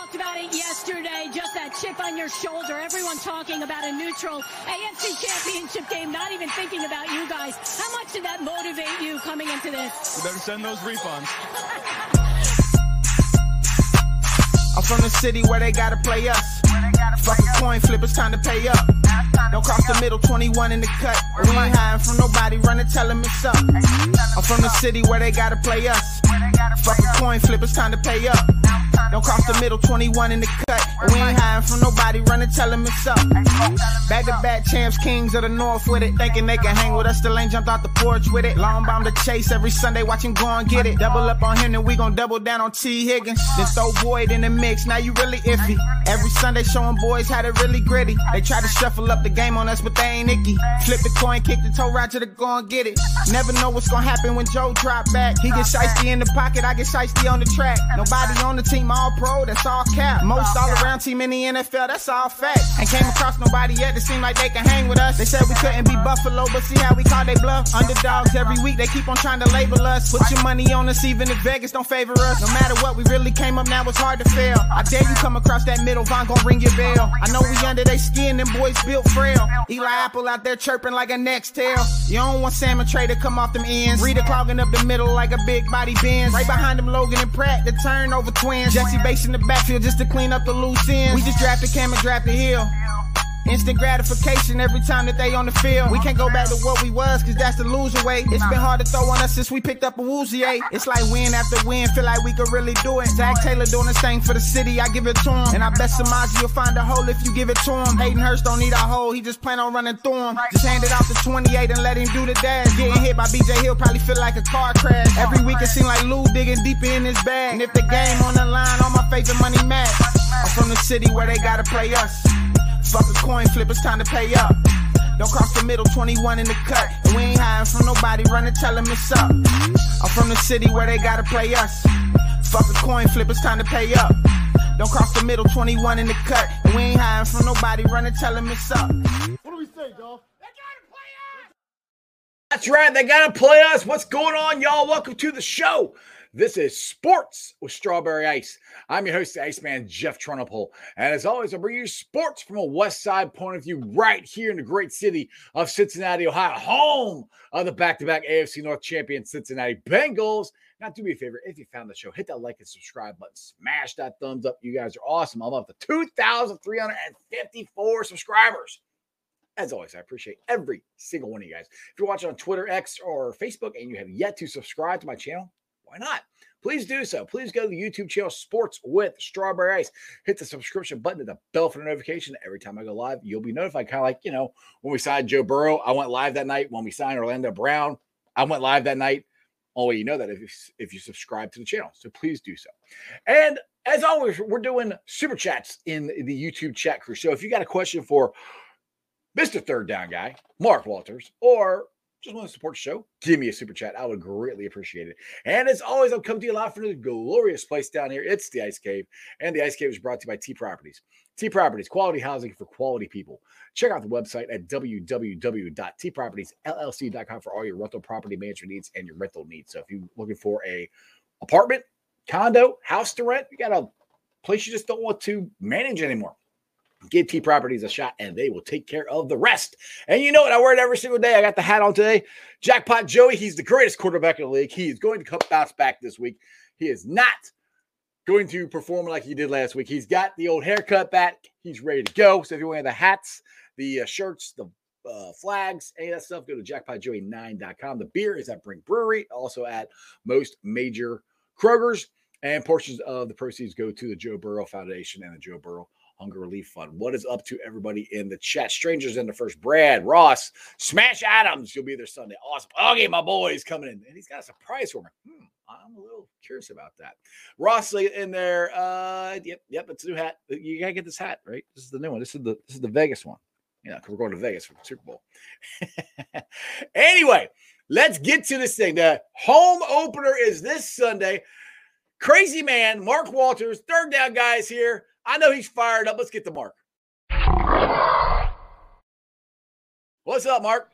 talked about it yesterday, just that chip on your shoulder. Everyone talking about a neutral AFC championship game, not even thinking about you guys. How much did that motivate you coming into this? You better send those refunds. I'm from the city where they gotta play us. Fuck a coin flip, it's time to pay up. Don't cross the middle, 21 in the cut. We ain't hiding from nobody, running, tell them it's up. I'm from the city where they gotta play us. Fuck a coin flip, it's time to pay up. Don't cross the middle, 21 in the cut. We ain't hiding from nobody, running, tell them it's up. Back to back champs, kings of the north with it. Thinking they can hang with us, still ain't jumped out the porch with it. Long bomb to chase every Sunday, watch go and get it. Double up on him, then we gon' double down on Tee Higgins. Then throw Boyd in the mix, now you really iffy. Every Sunday showing boys how to really gritty. They try to shuffle up the game on us, but they ain't icky. Flip the coin, kick the toe right to the go and get it. Never know what's gonna happen when Joe drop back. He get shiesty in the pocket, I get shiesty on the track. Nobody on the team all pro, that's all cap. Most all around team in the NFL, that's all fact. Ain't came across nobody yet that seem like they can hang with us. They said we couldn't be Buffalo, but see how we call they bluff. Underdogs every week, they keep on trying to label us. Put your money on us, even if Vegas don't favor us. No matter what, we really came up now, it's hard to fail. I dare you come across that middle, Vonn gon' ring your bell. I know we under they skin, them boys built frail. Eli Apple out there chirping like a next tail. You don't want Salmon Trey to come off them ends. Reader clogging up the middle like a big body Benz. Right behind them, Logan and Pratt, the turnover twins. Jessie Bates in the backfield just to clean up the loose ends. We just drafted Cam and drafted Hill. Instant gratification every time that they on the field. We can't go back to what we was, cause that's the loser way. It's been hard to throw on us since we picked up a Woozier. Eh? It's like win after win, feel like we could really do it. Zac Taylor doing his thing for the city, I give it to him. And I bet will find a hole if you give it to him. Hayden Hurst don't need a hole, he just plan on running through him. Just hand it off to 28 and let him do the dash. Getting hit by BJ Hill probably feel like a car crash. Every week it seem like Lou digging deeper in his bag. And if the game on the line, all my favorite Money Mac. I'm from the city where they gotta play us. Fuck a coin flip, it's time to pay up. Don't cross the middle, 21 in the cut. And we ain't hiding from nobody, running, tell them it's up. I'm from the city where they gotta play us. Fuck a coin flip, it's time to pay up. Don't cross the middle, 21 in the cut. And we ain't hiding from nobody, running, tell them it's up. What do we say, Dolph? That's right. They got to play us. What's going on, y'all? Welcome to the show. This is Sports with Strawberry Ice. I'm your host, Iceman, Jeff Trunapole. And as always, I bring you sports from a West Side point of view right here in the great city of Cincinnati, Ohio, home of the back to back AFC North champion Cincinnati Bengals. Now, do me a favor if you found the show, hit that like and subscribe button, smash that thumbs up. You guys are awesome. I'm up to 2,354 subscribers. As always, I appreciate every single one of you guys. If you're watching on Twitter, X, or Facebook and you have yet to subscribe to my channel, why not? Please do so. Please go to the YouTube channel Sports with Strawberry Ice. Hit the subscription button and the bell for the notification. Every time I go live, you'll be notified. Kind of like, you know, when we signed Joe Burrow, I went live that night. When we signed Orlando Brown, I went live that night. Only you know that if you, if you subscribe to the channel. So please do so. And as always, we're doing super chats in the YouTube chat crew. So if you got a question for Mr. Third Down Guy, Mark Walters, or just want to support the show, give me a super chat. I would greatly appreciate it. And as always, I'm coming to you live from the glorious place down here. It's the Ice Cave. And the Ice Cave is brought to you by T Properties. T Properties, quality housing for quality people. Check out the website at www.tpropertiesllc.com for all your rental property management needs and your rental needs. So if you're looking for a apartment, condo, house to rent, you got a place you just don't want to manage anymore Give T Properties a shot and they will take care of the rest. And you know what? I wear it every single day. I got the hat on today. Jackpot Joey, he's the greatest quarterback in the league. He is going to come bounce back this week. He is not going to perform like he did last week. He's got the old haircut back. He's ready to go. So if you want the hats, the uh, shirts, the uh, flags, any of that stuff, go to jackpotjoey9.com. The beer is at Brink Brewery, also at most major Kroger's. And portions of the proceeds go to the Joe Burrow Foundation and the Joe Burrow Hunger Relief Fund. What is up to everybody in the chat? Strangers in the first. Brad, Ross, Smash Adams. You'll be there Sunday. Awesome. Okay, my boy is coming in, and he's got a surprise for me. Hmm, I'm a little curious about that. Ross in there. Uh, yep, yep. It's a new hat. You gotta get this hat, right? This is the new one. This is the this is the Vegas one. Yeah, because we're going to Vegas for the Super Bowl. anyway, let's get to this thing. The home opener is this Sunday. Crazy man, Mark Walters, third down guys here. I know he's fired up. Let's get to Mark. What's up, Mark?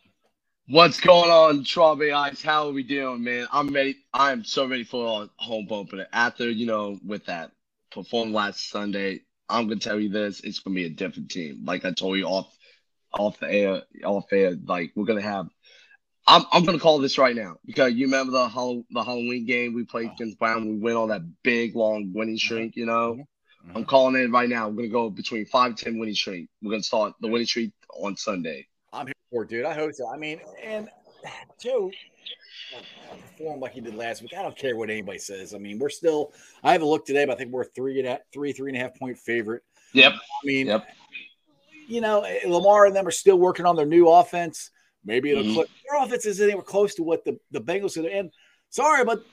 What's going on, Strawberry Ice? How are we doing, man? I'm ready. I'm so ready for home opener. After you know, with that, performed last Sunday, I'm gonna tell you this: it's gonna be a different team. Like I told you off off the air, off air, like we're gonna have. I'm I'm gonna call this right now because you remember the Hall- the Halloween game we played against Brown. We went on that big long winning uh-huh. streak. You know, uh-huh. I'm calling in right now. We're gonna go between five and ten winning streak. We're gonna start the winning streak on Sunday. I'm here for it, dude. I hope so. I mean, and Joe performed like he did last week. I don't care what anybody says. I mean, we're still. I haven't looked today, but I think we're three and a, three three and a half point favorite. Yep. I mean, Yep. you know, eh, Lamar and them are still working on their new offense. Maybe it'll Mhm. click. Their offense isn't anywhere close to what the the Bengals are. And sorry, but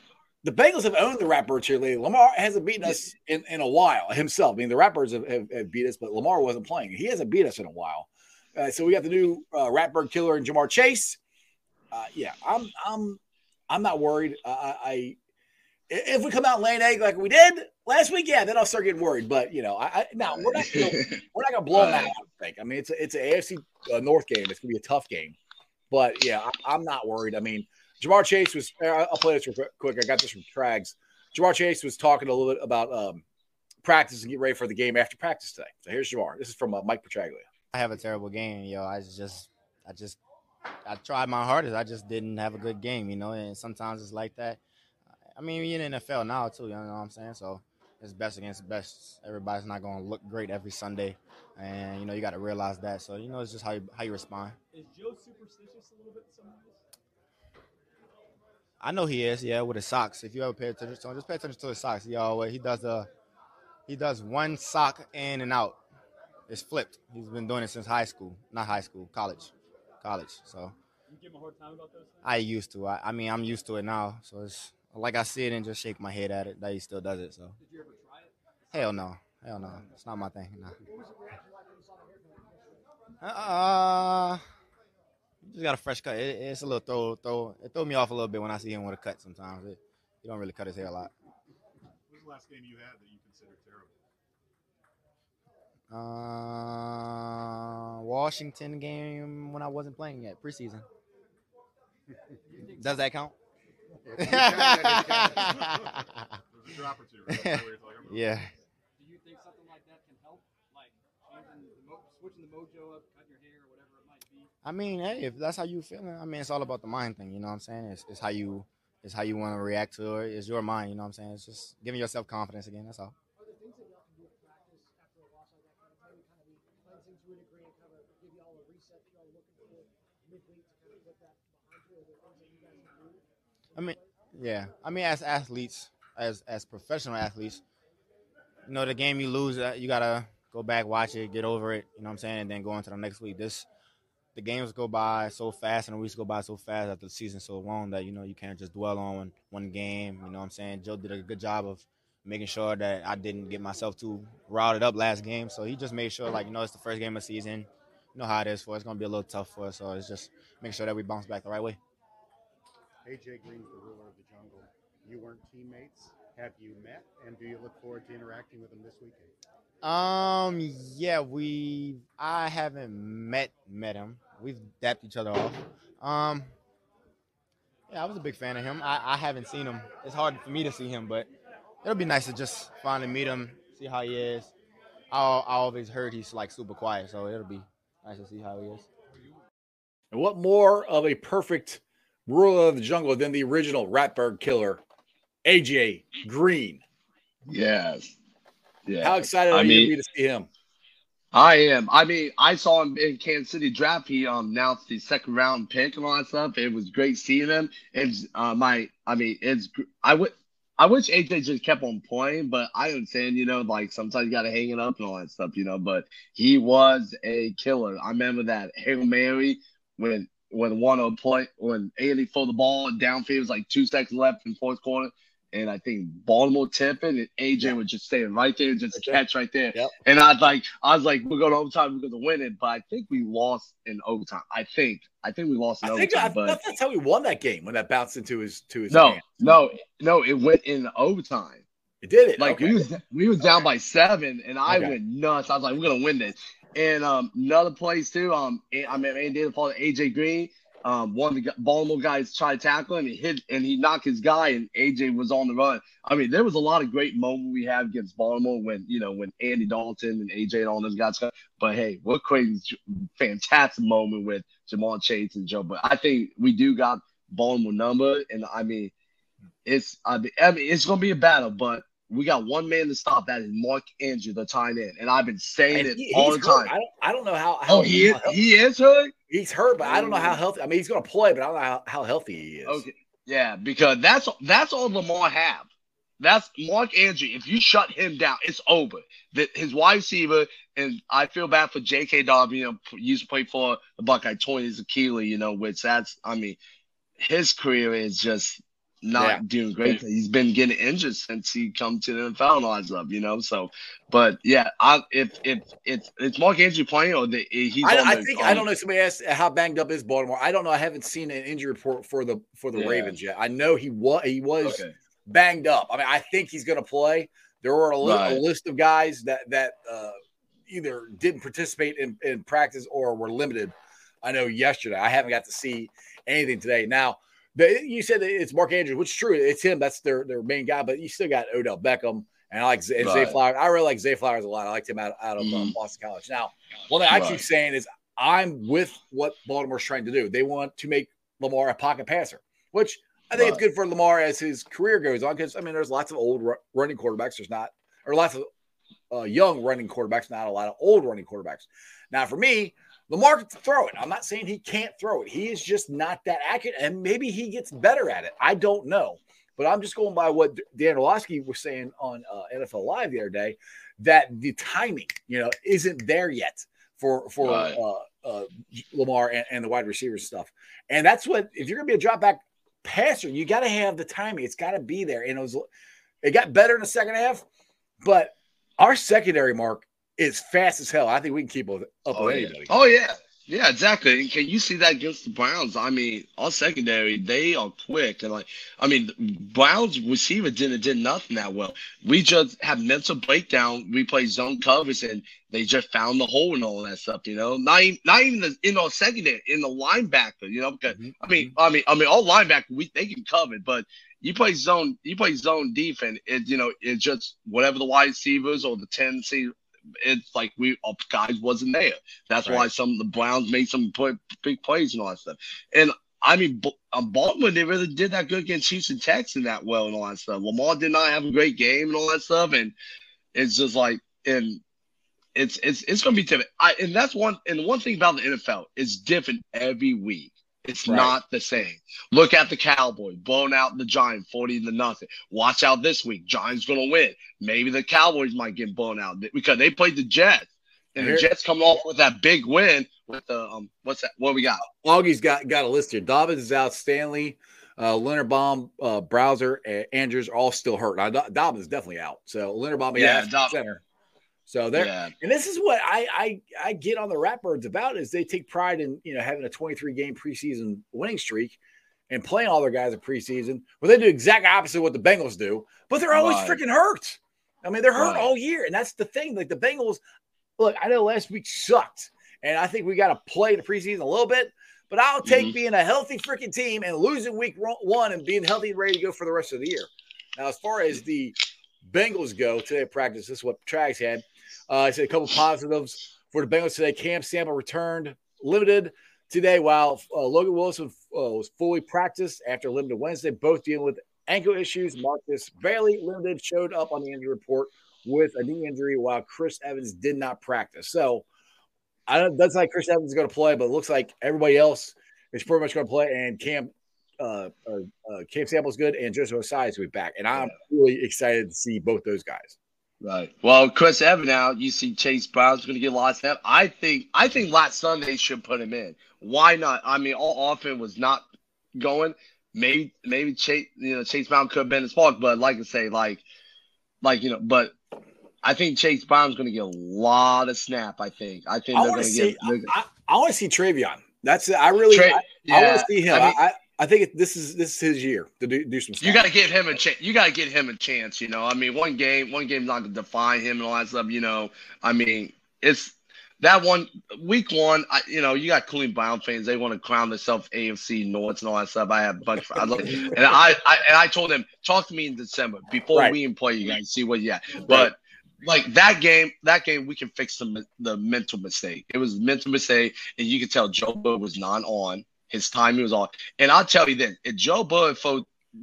the Bengals have owned the Ratbirds here lately. Lamar hasn't beaten us in, in a while himself. I mean, the Ratbirds have, have, have beat us, but Lamar wasn't playing. He hasn't beat us in a while. Uh, so we got the new uh, Ratbird killer and Ja'Marr Chase. Uh, yeah, I'm I'm I'm not worried. Uh, I, I if we come out laying egg like we did last week, yeah, then I'll start getting worried. But you know, I, I now we're not gonna, we're not gonna blow them out. I think. I mean, it's a, it's an AFC uh, North game. It's gonna be a tough game. But yeah, I, I'm not worried. I mean, Ja'Marr Chase was. uh, I'll play this real quick- quick. I got this from Trags. Ja'Marr Chase was talking a little bit about um, practice and get ready for the game after practice today. So here's Ja'Marr. This is from uh, Mike Petraglia. I have a terrible game, yo. I just, I just, I tried my hardest. I just didn't have a good game, you know. And sometimes it's like that. I mean, we're in the NFL now too. You know what I'm saying? So it's best against best. Everybody's not going to look great every Sunday, and you know you got to realize that. So you know it's just how you, how you respond. Is Joe superstitious a little bit in some ways? I know he is, yeah, with his socks. If you ever pay attention to him, just pay attention to his socks. He always he does the he does one sock in and out. It's flipped. He's been doing it since high school, not high school, college, college. So You give him a hard time about those things? I used to. I, I mean, I'm used to it now. So it's like I see it and just shake my head at it. That he still does it. So Did you ever try it? hell no, hell no, it's not my thing. No. Uh, just got a fresh cut. It, it's a little throw, throw. It throw me off a little bit when I see him with a cut. Sometimes it, he don't really cut his hair a lot. What was the last game you had that you considered terrible? Uh, Washington game when I wasn't playing yet preseason. Does that count? There was a drop or two, right? Is that what you're talking about? yeah. Do you think something like that can help? Like changing the mo- switching the mojo up, cutting your hair, whatever it might be? I mean, hey, if that's how you feeling, I mean, it's all about the mind thing. You know what I'm saying? It's, it's how you, it's how you want to react to it. It's your mind. You know what I'm saying? It's just giving yourself confidence again. That's all. Are there things that y'all can do at practice after a loss like that? Kind of maybe kind of be cleansing to a kind of give y'all a reset that looking for midweek to kind of put that behind you? Are there things that you guys can do? I mean, yeah. I mean, as athletes, as as professional athletes, you know, the game you lose, uh, you gotta go back, watch it, get over it. You know what I'm saying, and then go into the next week. This, the games go by so fast, and the weeks go by so fast after the season's so long that you know you can't just dwell on one, game. You know what I'm saying? Joe did a good job of making sure that I didn't get myself too routed up last game. So he just made sure, like, you know, it's the first game of the season. You know how it is for us. It's gonna be a little tough for us. So it's just making sure that we bounce back the right way. AJ Green's the ruler of the jungle. You weren't teammates. Have you met? And do you look forward to interacting with him this weekend? Um, yeah, we. I haven't met met him. We've dapped each other off. Um, yeah, I was a big fan of him. I, I haven't seen him. It's hard for me to see him, but it'll be nice to just finally meet him, see how he is. I, I always heard he's like super quiet, so it'll be nice to see how he is. And what more of a perfect ruler of the jungle than the original Ratbird killer, AJ Green? Yes. Yeah. How excited I are you mean- to to see him? I am. I mean, I saw him in Kansas City draft. He um announced the second round pick and all that stuff. It was great seeing him. It's uh my. I mean, it's. I would. I wish AJ just kept on playing, but I understand, you know, like sometimes you got to hang it up and all that stuff, you know. But he was a killer. I remember that Hail Mary when when one of play when Ailey threw the ball downfield was like two seconds left in fourth quarter, and I think Baltimore it, and AJ Yeah. was just staying right there, just That's catch right there. Yep. And I was like, I was like, we're going to overtime, we're going to win it, but I think we lost in overtime. I think, I think we lost in I think overtime, I, but that's how we won that game when that bounced into his to his no, hand. no, no, it went in overtime. It did it. Like okay. we was we was down by seven, and I Okay. went nuts. I was like, we're gonna win this. And um, another place too. Um, I mean, Andy did follow AJ Green. Um, one of the Baltimore guys tried to tackle him, and he hit, and he knocked his guy, and AJ was on the run. I mean, there was a lot of great moments we have against Baltimore when you know when Andy Dalton and AJ and all those guys. got- But hey, what crazy, fantastic moment with Ja'Marr Chase and Joe. But I think we do got Baltimore number, and I mean, it's I mean, I mean it's gonna be a battle, but. We got one man to stop that is Mark Andrew, the tight end, and I've been saying And it he- all the hurt. time. I don't, I don't know how. how Oh, he is. He is hurt. He's hurt, but I don't know how mm-hmm. healthy. I mean, he's going to play, but I don't know how, how healthy he is. Okay. Yeah, because that's that's all Lamar have. That's Mark Andrew. If you shut him down, it's over. That his wide receiver, and I feel bad for J.K. Dobbins. You know, used to play for the Buckeye, torn his Achilles. You know, which that's I mean, his career is just not Yeah. doing great. He's been getting injured since he come to the NFL and all that stuff. You know, so but yeah, I if if if it's Mark Andrew playing or the, he's I, I the- think I don't know. Somebody asked how banged up is Baltimore. I don't know. I haven't seen an injury report for the for the Yeah. Ravens yet. I know he was he was Okay. banged up. I mean, I think he's going to play. There were a, li- Right. a list of guys that that uh, either didn't participate in, in practice or were limited. I know yesterday. I haven't got to see anything today. Now, the, you said that it's Mark Andrews, which is true. It's him. That's their their main guy. But you still got Odell Beckham and I like and Zay Flowers. I really like Zay Flowers a lot. I liked him out, out of um, Mhm. Boston College. Now, one thing I keep saying is I'm with what Baltimore's trying to do. They want to make Lamar a pocket passer, which I think it's good for Lamar as his career goes on. Because I mean, there's lots of old ru- running quarterbacks. There's not, or lots of uh, young running quarterbacks, not a lot of old running quarterbacks. Now, for me, Lamar can throw it. I'm not saying he can't throw it. He is just not that accurate, and maybe he gets better at it. I don't know, but I'm just going by what Dan Orlovsky was saying on uh, NFL Live the other day that the timing, you know, isn't there yet for for Right. uh, uh, Lamar and, and the wide receivers stuff. And that's what if you're gonna be a drop back passer, you got to have the timing. It's got to be there. And it was it got better in the second half, but our secondary mark is fast as hell. I think we can keep up Oh with yeah. anybody. oh yeah, yeah, exactly. And can you see that against the Browns? I mean, our secondary they are quick and like, I mean, Browns receiver didn't did nothing that well. We just have mental breakdown. We play zone covers and they just found the hole and all that stuff. You know, not even, not even the, in our secondary in the linebacker. You know, because Mhm, I mean, I mean, I mean, all linebacker we they can cover, but you play zone, you play zone defense. It you know, it just whatever the wide receivers or the tendency it's like we our guys wasn't there. That's why some of the Browns made some play, big plays and all that stuff. And I mean, B- um, Baltimore they really did that good against and Texans that well and all that stuff. Lamar did not have a great game and all that stuff, and it's just like and it's it's it's gonna be different. I and that's one and one thing about the NFL is different every week. It's Right. not the same. Look at the Cowboys blowing out the Giant forty to nothing. Watch out this week. Giants gonna win. Maybe the Cowboys might get blown out because they played the Jets, and Here- the Jets come off with that big win with the um what's that? What we got? Augie's got got a list here. Dobbins is out. Stanley, uh, Linderbaum, uh, Bowser, and Andrews are all still hurt. Now Dobbins is definitely out. So Linderbaum, Yeah, yeah, Dob- center. So they're Yeah, and this is what I, I I get on the Ratbirds about is they take pride in you know having a 23 game preseason winning streak and playing all their guys in preseason. Well, they do exact opposite of what the Bengals do, but they're always Right. freaking hurt. I mean, they're hurt Right. all year, and that's the thing. Like the Bengals, look, I know last week sucked, and I think we got to play the preseason a little bit. But I'll take Mhm. being a healthy freaking team and losing week one and being healthy and ready to go for the rest of the year. Now, as far as the Bengals go today at practice, this is what Trags had. Uh, I said a couple positives for the Bengals today. Cam Sample returned limited today, while uh, Logan Wilson uh, was fully practiced after limited Wednesday, both dealing with ankle issues. Markus Bailey limited showed up on the injury report with a knee injury, while Chris Evans did not practice. So I don't. That's like Chris Evans is going to play, but it looks like everybody else is pretty much going to play. And Cam, uh, uh, uh, Cam Sample's good, and Joseph Ossai is be back. And I'm really excited to see both those guys. Right. Well, Chris Evans out. You see Chase Brown's going to get a lot of snap. I think I think last Sunday should put him in. Why not? I mean, all offense was not going. Maybe maybe Chase you know Chase Brown could have been a spark, but like I say, like like you know, but. I think Chase Brown's going to get a lot of snap. I think. I think I they're want going to to see. get. they're- I, I want to see Trayveon. That's it. I really. Tra- I, I want to see him. I I, mean- I, think it, this is this is his year to do, do some stuff. You got to give him a chance. You got to give him a chance. You know, I mean, one game, one game's not going to define him and all that stuff. You know, I mean, it's that one week one, I, you know, you got Cleveland Brown fans. They want to crown themselves AFC North and all that stuff. I have a bunch. Of, I look, and I, I and I told them talk to me in December before Right. we even play you guys. See what yeah, but. Like that game, that game we can fix the the mental mistake. It was a mental mistake, and you could tell Joe was not on. His timing was off. and I'll tell you this: if Joe Bud for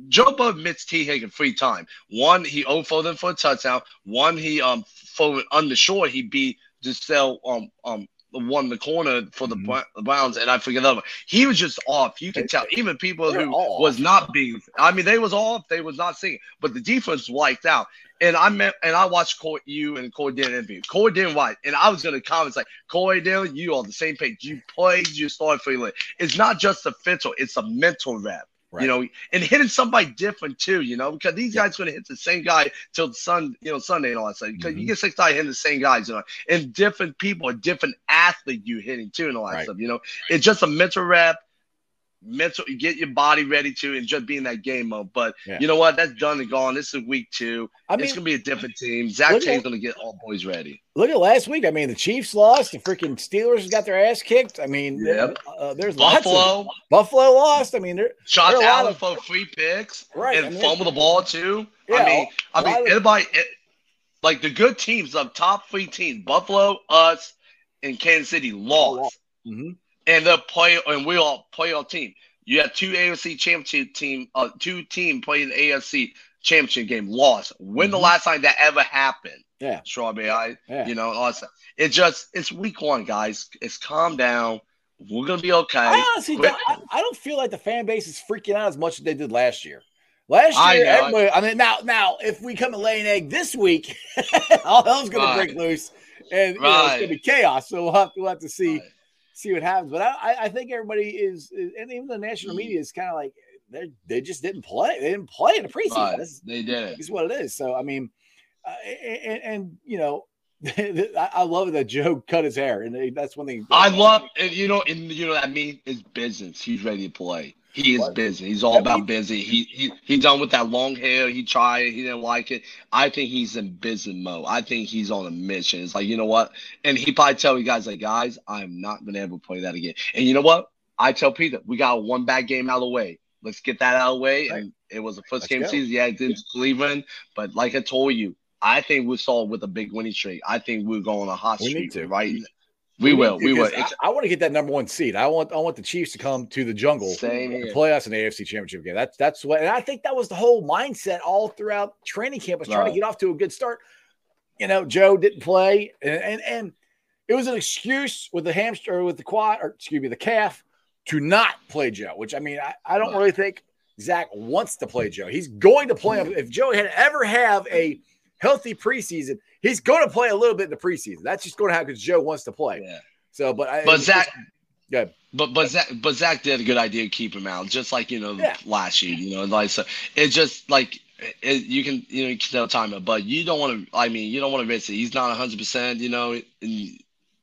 Joe Bud admits Tee Higgins free time. One, he 0 for them for a touchdown. One, he um for under short, he beat Giselle um um one the corner for the Mhm. Bra- Browns, and I forget the other. He was just off. You can tell. Even people They're who all was not being. I mean, they was off. They was not seeing. but the defense wiped out. And I met, and I watched Corey, you and Corey Dillon interview. Corey Dillon white, and I was gonna comment like Corey Dillon, you on the same page. You played, you started feeling. It's not just a physical; it's a mental rep. Right. You know, and hitting somebody different too. You know, because these guys gonna hit the same guy till the sun, you know, Sunday and all that stuff. Because Mhm. you get six guys hitting the same guys, you know, and different people, a different athlete you hitting too, and all that Right. stuff. You know, it's just a mental rep. Mental, get your body ready to, and just be in that game mode. But Yeah. you know what? That's done and gone. This is week two. I mean, it's gonna be a different team. Zac look gonna get all boys ready. look at last week. I mean, the Chiefs lost. The freaking Steelers got their ass kicked. I mean, Yep. uh, there's lots of Buffalo Buffalo lost. I mean, there, shot there are a lot Allen of- for free picks, Right, And I mean, fumble the ball too. Yeah, I mean, I mean, everybody, it, like the good teams, the top three teams, Buffalo, us, and Kansas City lost. Mhm. And the play and we all playoff team. You have two AFC championship team, uh, two team playing the AFC championship game, lost. When the Mhm. last time that ever happened? Yeah. Strawberry eye, Yeah. you know, stuff. It just it's week one, guys. It's calm down. We're gonna be okay. I honestly don't, I, I don't feel like the fan base is freaking out as much as they did last year. Last I year, everybody. I mean, now, now, if we come and lay an egg this week, all hell's going Right. to break loose, and you know, it's going to be chaos. So we'll have, we'll have to see Right. See what happens. But I, I- think everybody is, is- and even the national Mm. media is kind of like they they just didn't play. They didn't play in the preseason. That's, They did it. is what it is. So I mean, uh, and, and you know, I love that Joe cut his hair, and that's one thing. I love and you know, and you know what I mean it's business. He's ready to play. He is What? busy. He's all Yeah, about he- busy. He he he done with that long hair. He tried it. He didn't like it. I think he's in business mode. I think he's on a mission. It's like you know what? And he probably tell you guys like, guys, I'm not gonna ever play that again. And you know what? I tell Peter, we got one bad game out of the way. Let's get that out of the way. Right. And it was the 1st Let's game go. season. Yeah, it did Cleveland, but like I told you, I think we saw it with a big winning streak. I think we're going on a hot We streak need to. right. We, will. We will. I, I want to get that number one seed. I want I want the Chiefs to come to the jungle Same and here. play us in the AFC Championship game. That's that's what, and I think that was the whole mindset all throughout training camp was trying to get off to a good start. You know, Joe didn't play, and and, and it was an excuse with the hamster or with the quad, or excuse me, the calf, to not play Joe. Which I mean, I, I don't Right. really think Zac wants to play Joe. He's going to play him. If Joe had ever have a healthy preseason, he's going to play a little bit in the preseason. That's just going to happen because Joe wants to play. Yeah. So, but I, But Zac, Good. but but Zac, but Zac did a good idea to keep him out, just like you know Yeah. last year. You know, like so it's just like it, you can you know you can tell time it, but you don't want to. I mean, you don't want to risk it. He's not hundred percent. You know, and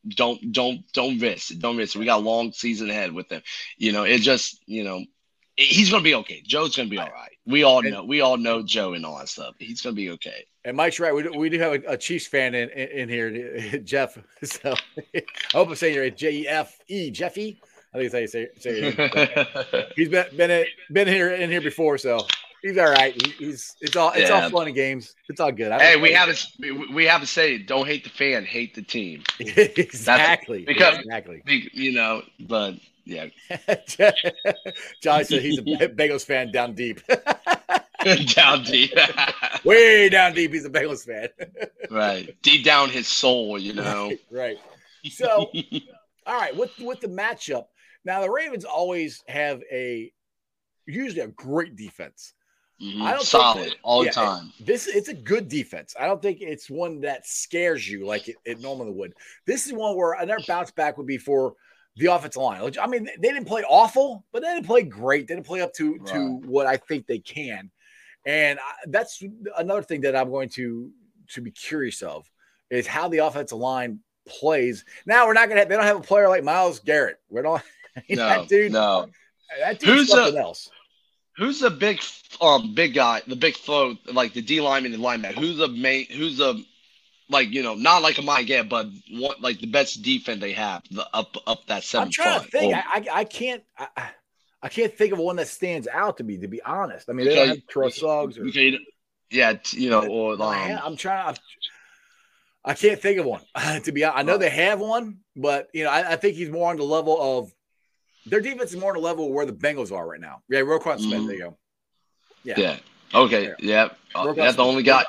don't don't don't risk it. Don't risk it. We got a long season ahead with him. You know, it just you know. He's gonna be okay. Joe's gonna be all right. We all And- know. We all know Joe and all that stuff. He's gonna be okay. And Mike's right. We do, we do have a, a Chiefs fan in, in, in here, Jeff. So I hope I'm saying you're J E F E, Jeffy. I think that's how you say, say it. He's been been been here in here before, so he's all right. He, he's it's all it's all fun and games. It's all good. I hey, we have to we have to say, don't hate the fan, hate the team. exactly because- exactly. You know, but yeah, Johnny said he's a Bengals fan down deep, down deep, way down deep. He's a Bengals fan. right, deep down his soul, you know. right. So, all right, with with the matchup now, the Ravens always have a usually a great defense. Mhm. I don't think solid that- all yeah, the time. This it's a good defense. I don't think it's one that scares you like it, it normally would. This is one where another bounce back would be for the offensive line. Which, I mean, they didn't play awful, but they didn't play great. They didn't play up to to what I think they can. And I, that's another thing that I'm going to to be curious of is how the offensive line plays. Now we're not gonna have, they don't have a player like Myles Garrett. We're not No, that dude. no. That dude's Who's something a- else. Who's the big, um, big guy, the big throw, like the D lineman and linebacker? Who's the main? Who's the like you know, not like a Mike Gant, but what like the best defense they have, the up up that seven I'm trying front. to think. Or- I, I can't. I, I- can't think of one that stands out to me. To be honest, I mean, they don't have Suggs. Or, Okay, yeah, you know, or No, I ha- um, I'm trying. I'm, I can't think of one. to be honest, I know they have one, but you know, I, I think he's more on the level of their defense is more on the level of where the Bengals are right now. Yeah, Roquan Smith. Mhm. There you go. Yeah. yeah, okay, Yeah. yeah, uh, that's the only guy.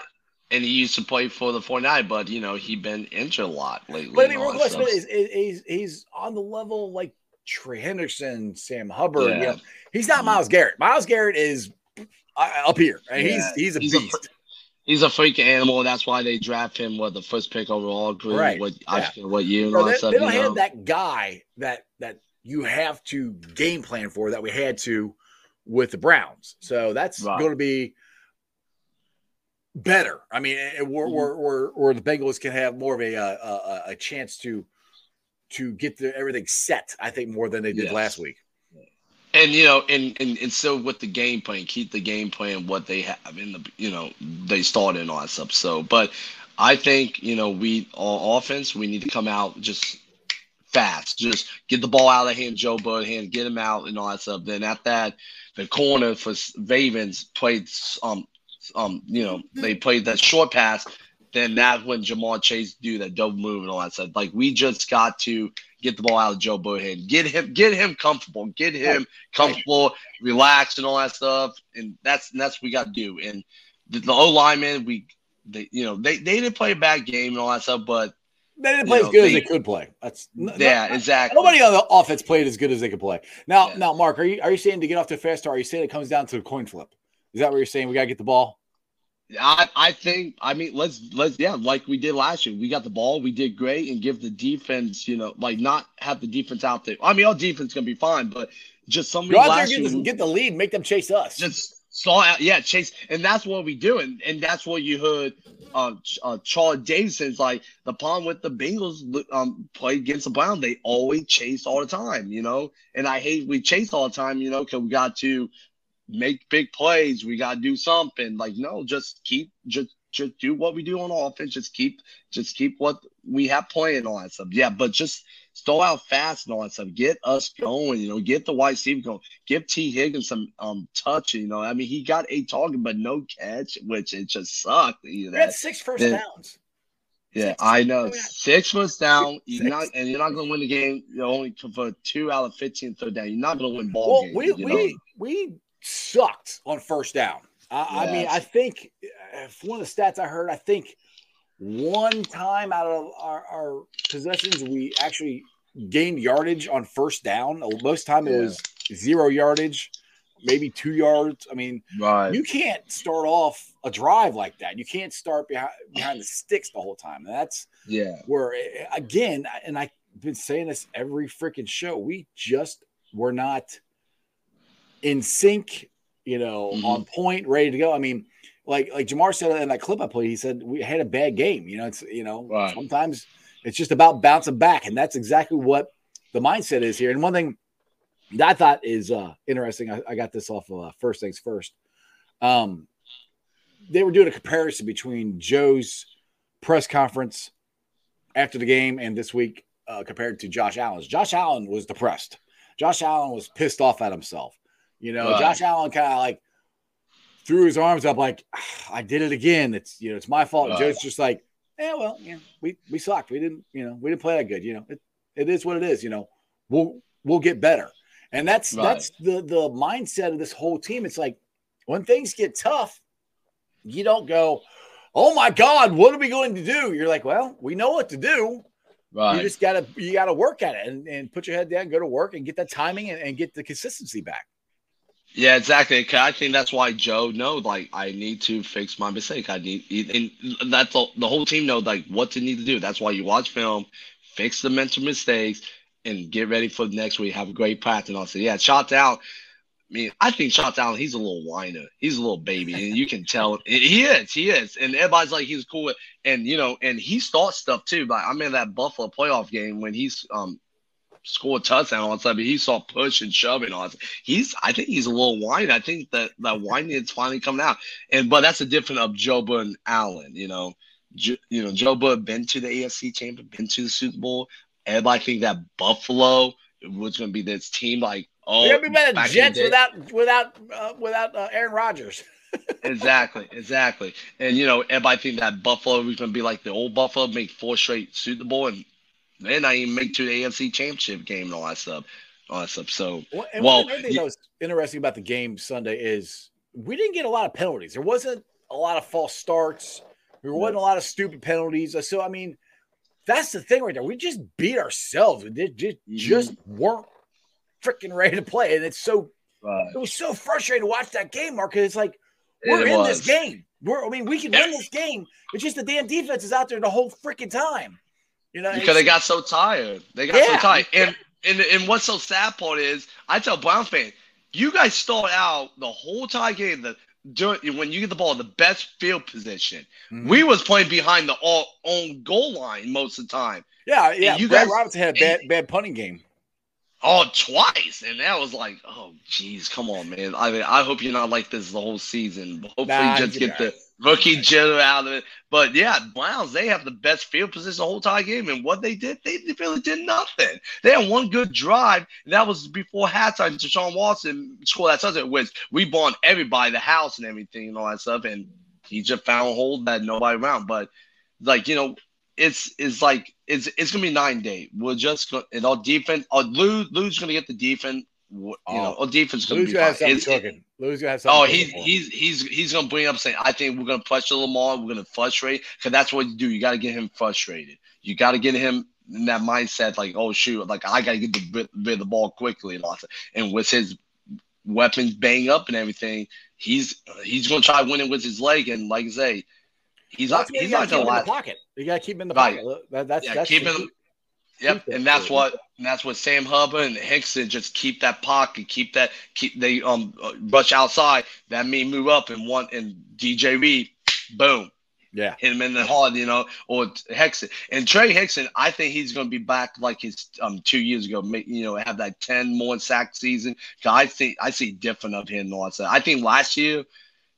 And he used to play for the 49, but you know he been injured a lot lately. But I mean, Roquan. Smith is, is he's he's on the level like Trey Hendrickson, Sam Hubbard. you know. he's not Myles Garrett. Myles Garrett is uh, up here. I mean, Yeah. He's he's a He's a beast. He's a freak animal, that's why they draft him with the first pick overall. Right, What I yeah. forget what year and No, all they, that stuff. they don't know? have that guy that that you have to game plan for that we had to with the Browns. So that's Right. going to be better. I mean, it, where, Mm-hmm. where, the Bengals can have more of a uh, a, a, a chance to to get the, everything set. I think more than they did Yes. last week. And you know, and, and and so with the game plan, keep the game plan what they have in the you know they started and all that stuff. So, but I think you know we on offense we need to come out just fast, just get the ball out of hand, Joe Burrow hand, get him out and all that stuff. Then at that, the corner for Ravens played um um you know they played that short pass. Then that's when Ja'Marr Chase do that double move and all that stuff. Like we just got to get the ball out of Joe Burrow hand, get him get him comfortable, get him comfortable, relax, and all that stuff. And that's and that's what we got to do. And the, the O lineman, we, they, you know, they, they didn't play a bad game and all that stuff, but They didn't You play know, as good as they- they could play. That's yeah, no- exactly. Nobody on the offense played as good as they could play. Now, Yeah. now, Mark, are you are you saying to get off to a fast? Are you saying it comes down to a coin flip? Is that what you're saying? We got to get the ball. I, I think I mean let's let's yeah like we did last year we got the ball we did great and give the defense you know like not have the defense out there I mean our defense gonna be fine but just somebody Go out there, last get year the, get the lead, make them chase us. just saw out yeah chase and that's what we do and, and that's what you heard uh, uh Charlie Davidson's like the problem with the Bengals um play against the Brown they always chase all the time you know and I hate we chase all the time you know because we got to make big plays. We gotta do something. Like, no, just keep just just do what we do on offense. Just keep just keep what we have playing on that stuff. Yeah, but just start out fast and all that stuff. Get us going, you know, get the wide receiver going. Give Tee Higgins some um touch, you know. I mean, he got a target but no catch, which it just sucked. You know? had six first Then- downs. Yeah, Six. I know. Six first down. You're Six. not, and you're not going to win the game. You're only for two out of 15 third down. You're not going to win ball Well, games. we you know? we we sucked on first down. I, I mean, I think uh, one of the stats I heard, I think one time out of our, our possessions, we actually gained yardage on first down. Most time it Yeah. was zero yardage, maybe two yards. I mean, right. you can't start off a drive like that. You can't start behind behind the sticks the whole time. That's yeah. where eh, again, and I've been saying this every freaking show, we just were not in sync, you know, Mhm. on point, ready to go. I mean, like like Ja'Marr said in that clip I played, he said we had a bad game. You know, it's you know, Right. sometimes it's just about bouncing back, and that's exactly what the mindset is here. And one thing that I thought is uh interesting, I, I got this off of uh, first things first. Um, they were doing a comparison between Joe's press conference after the game and this week uh, compared to Josh Allen's. Josh Allen was depressed. Josh Allen was pissed off at himself. You know, Right. Josh Allen kind of like threw his arms up, like "Ah, I did it again. It's you know, it's my fault. Right. Joe's just like, yeah, well, yeah, we we sucked. We didn't, you know, we didn't play that good. You know, it, it is what it is. You know, we'll we'll get better. And that's Right. that's the the mindset of this whole team. It's like when things get tough, you don't go, "Oh my God, what are we going to do?" You're like, "Well, we know what to do. Right. You just gotta you gotta work at it and, and put your head down, go to work, and get that timing and, and get the consistency back." Yeah, exactly. I think that's why Joe knows, like, I need to fix my mistake. I need, and that's the, the whole team knows, like, what to need to do. That's why you watch film, fix the mental mistakes, and get ready for the next week. Have a great practice. And I'll say, yeah, shot down. I mean, I think shot down. He's a little whiner. He's a little baby, and you can tell he is. He is, and everybody's like he's cool. And you know, and he starts stuff too. Like I'm in that Buffalo playoff game when he's um scored a touchdown all of a sudden. He saw push and shoving on. He's I think he's a little whiny. I think that that whining is finally coming out. And but that's a different of Joba and Allen, you know. Jo- you know, Joe Burrow been to the AFC Championship, been to the Super Bowl. Everybody think that Buffalo was going to be this team like, oh, They're gonna be better than the Jets without without uh, without uh, Aaron Rodgers. exactly, exactly. And you know, everybody think that Buffalo was going to be like the old Buffalo, make four straight Super Bowl, and they're not even make to the AFC Championship game and all that stuff, all that stuff. So, Well, and Well, one thing that was interesting about the game Sunday is we didn't get a lot of penalties. There wasn't a lot of false starts. There wasn't a lot of stupid penalties. So I mean, that's the thing right there. We just beat ourselves. We did, just, Mhm. just weren't freaking ready to play, and it's so uh, it was so frustrating to watch that game, Mark. Because it's like we're it in was. this game. We're I mean, we can win this game. It's just the damn defense is out there the whole freaking time. You know, because they got so tired. They got so tired. And, and and what's so sad part is, I tell Brown fan, you guys start out the whole entire game the during when you get the ball in the best field position. Mhm. We was playing behind the all, own goal line most of the time. yeah, yeah. you Brad guys- Robinson had a bad bad punting game. Oh, twice, and that was like, oh, geez, come on, man. I mean, I hope you're not like this the whole season. Hopefully, Nah, you just get be the rookie of it. But yeah, Browns, they have the best field position the whole entire game, and what they did, they really did nothing. They had one good drive, and that was before halftime. Deshaun Watson scored that touchdown, which we bought everybody the house and everything and all that stuff, and he just found a hole that nobody around. But like you know, it's it's like it's it's gonna be nine day. We're just gonna and our defense. Our Lou Lou's gonna get the defense. You know, oh, our defense is gonna be gonna have fine. something cooking. Lou's gonna have something. Oh, cooking he's he's he's he's gonna bring up saying, I think we're gonna pressure Lamar. We're gonna frustrate because that's what you do. You got to get him frustrated. You got to get him in that mindset, like, oh shoot, like I got to get the bit, bit of the ball quickly and all that. And with his weapons bang up and everything, he's he's gonna try winning with his leg. And like I say, he's Well, not he's you gotta not gonna keep him in the pocket. You gotta keep him in the Right. pocket. That, that's Yeah, that's keep the him- key. Yep, and that's what and that's what Sam Hubbard and Hickson just keep that pocket, keep that keep they um uh, rush outside. That mean move up and one and DJ Reed, boom, Yeah. hit him in the heart, you know, or Hickson and Trey Hickson. I think he's going to be back like his um two years ago, make, you know, have that ten more sack season. I think I see different of him. all. I think last year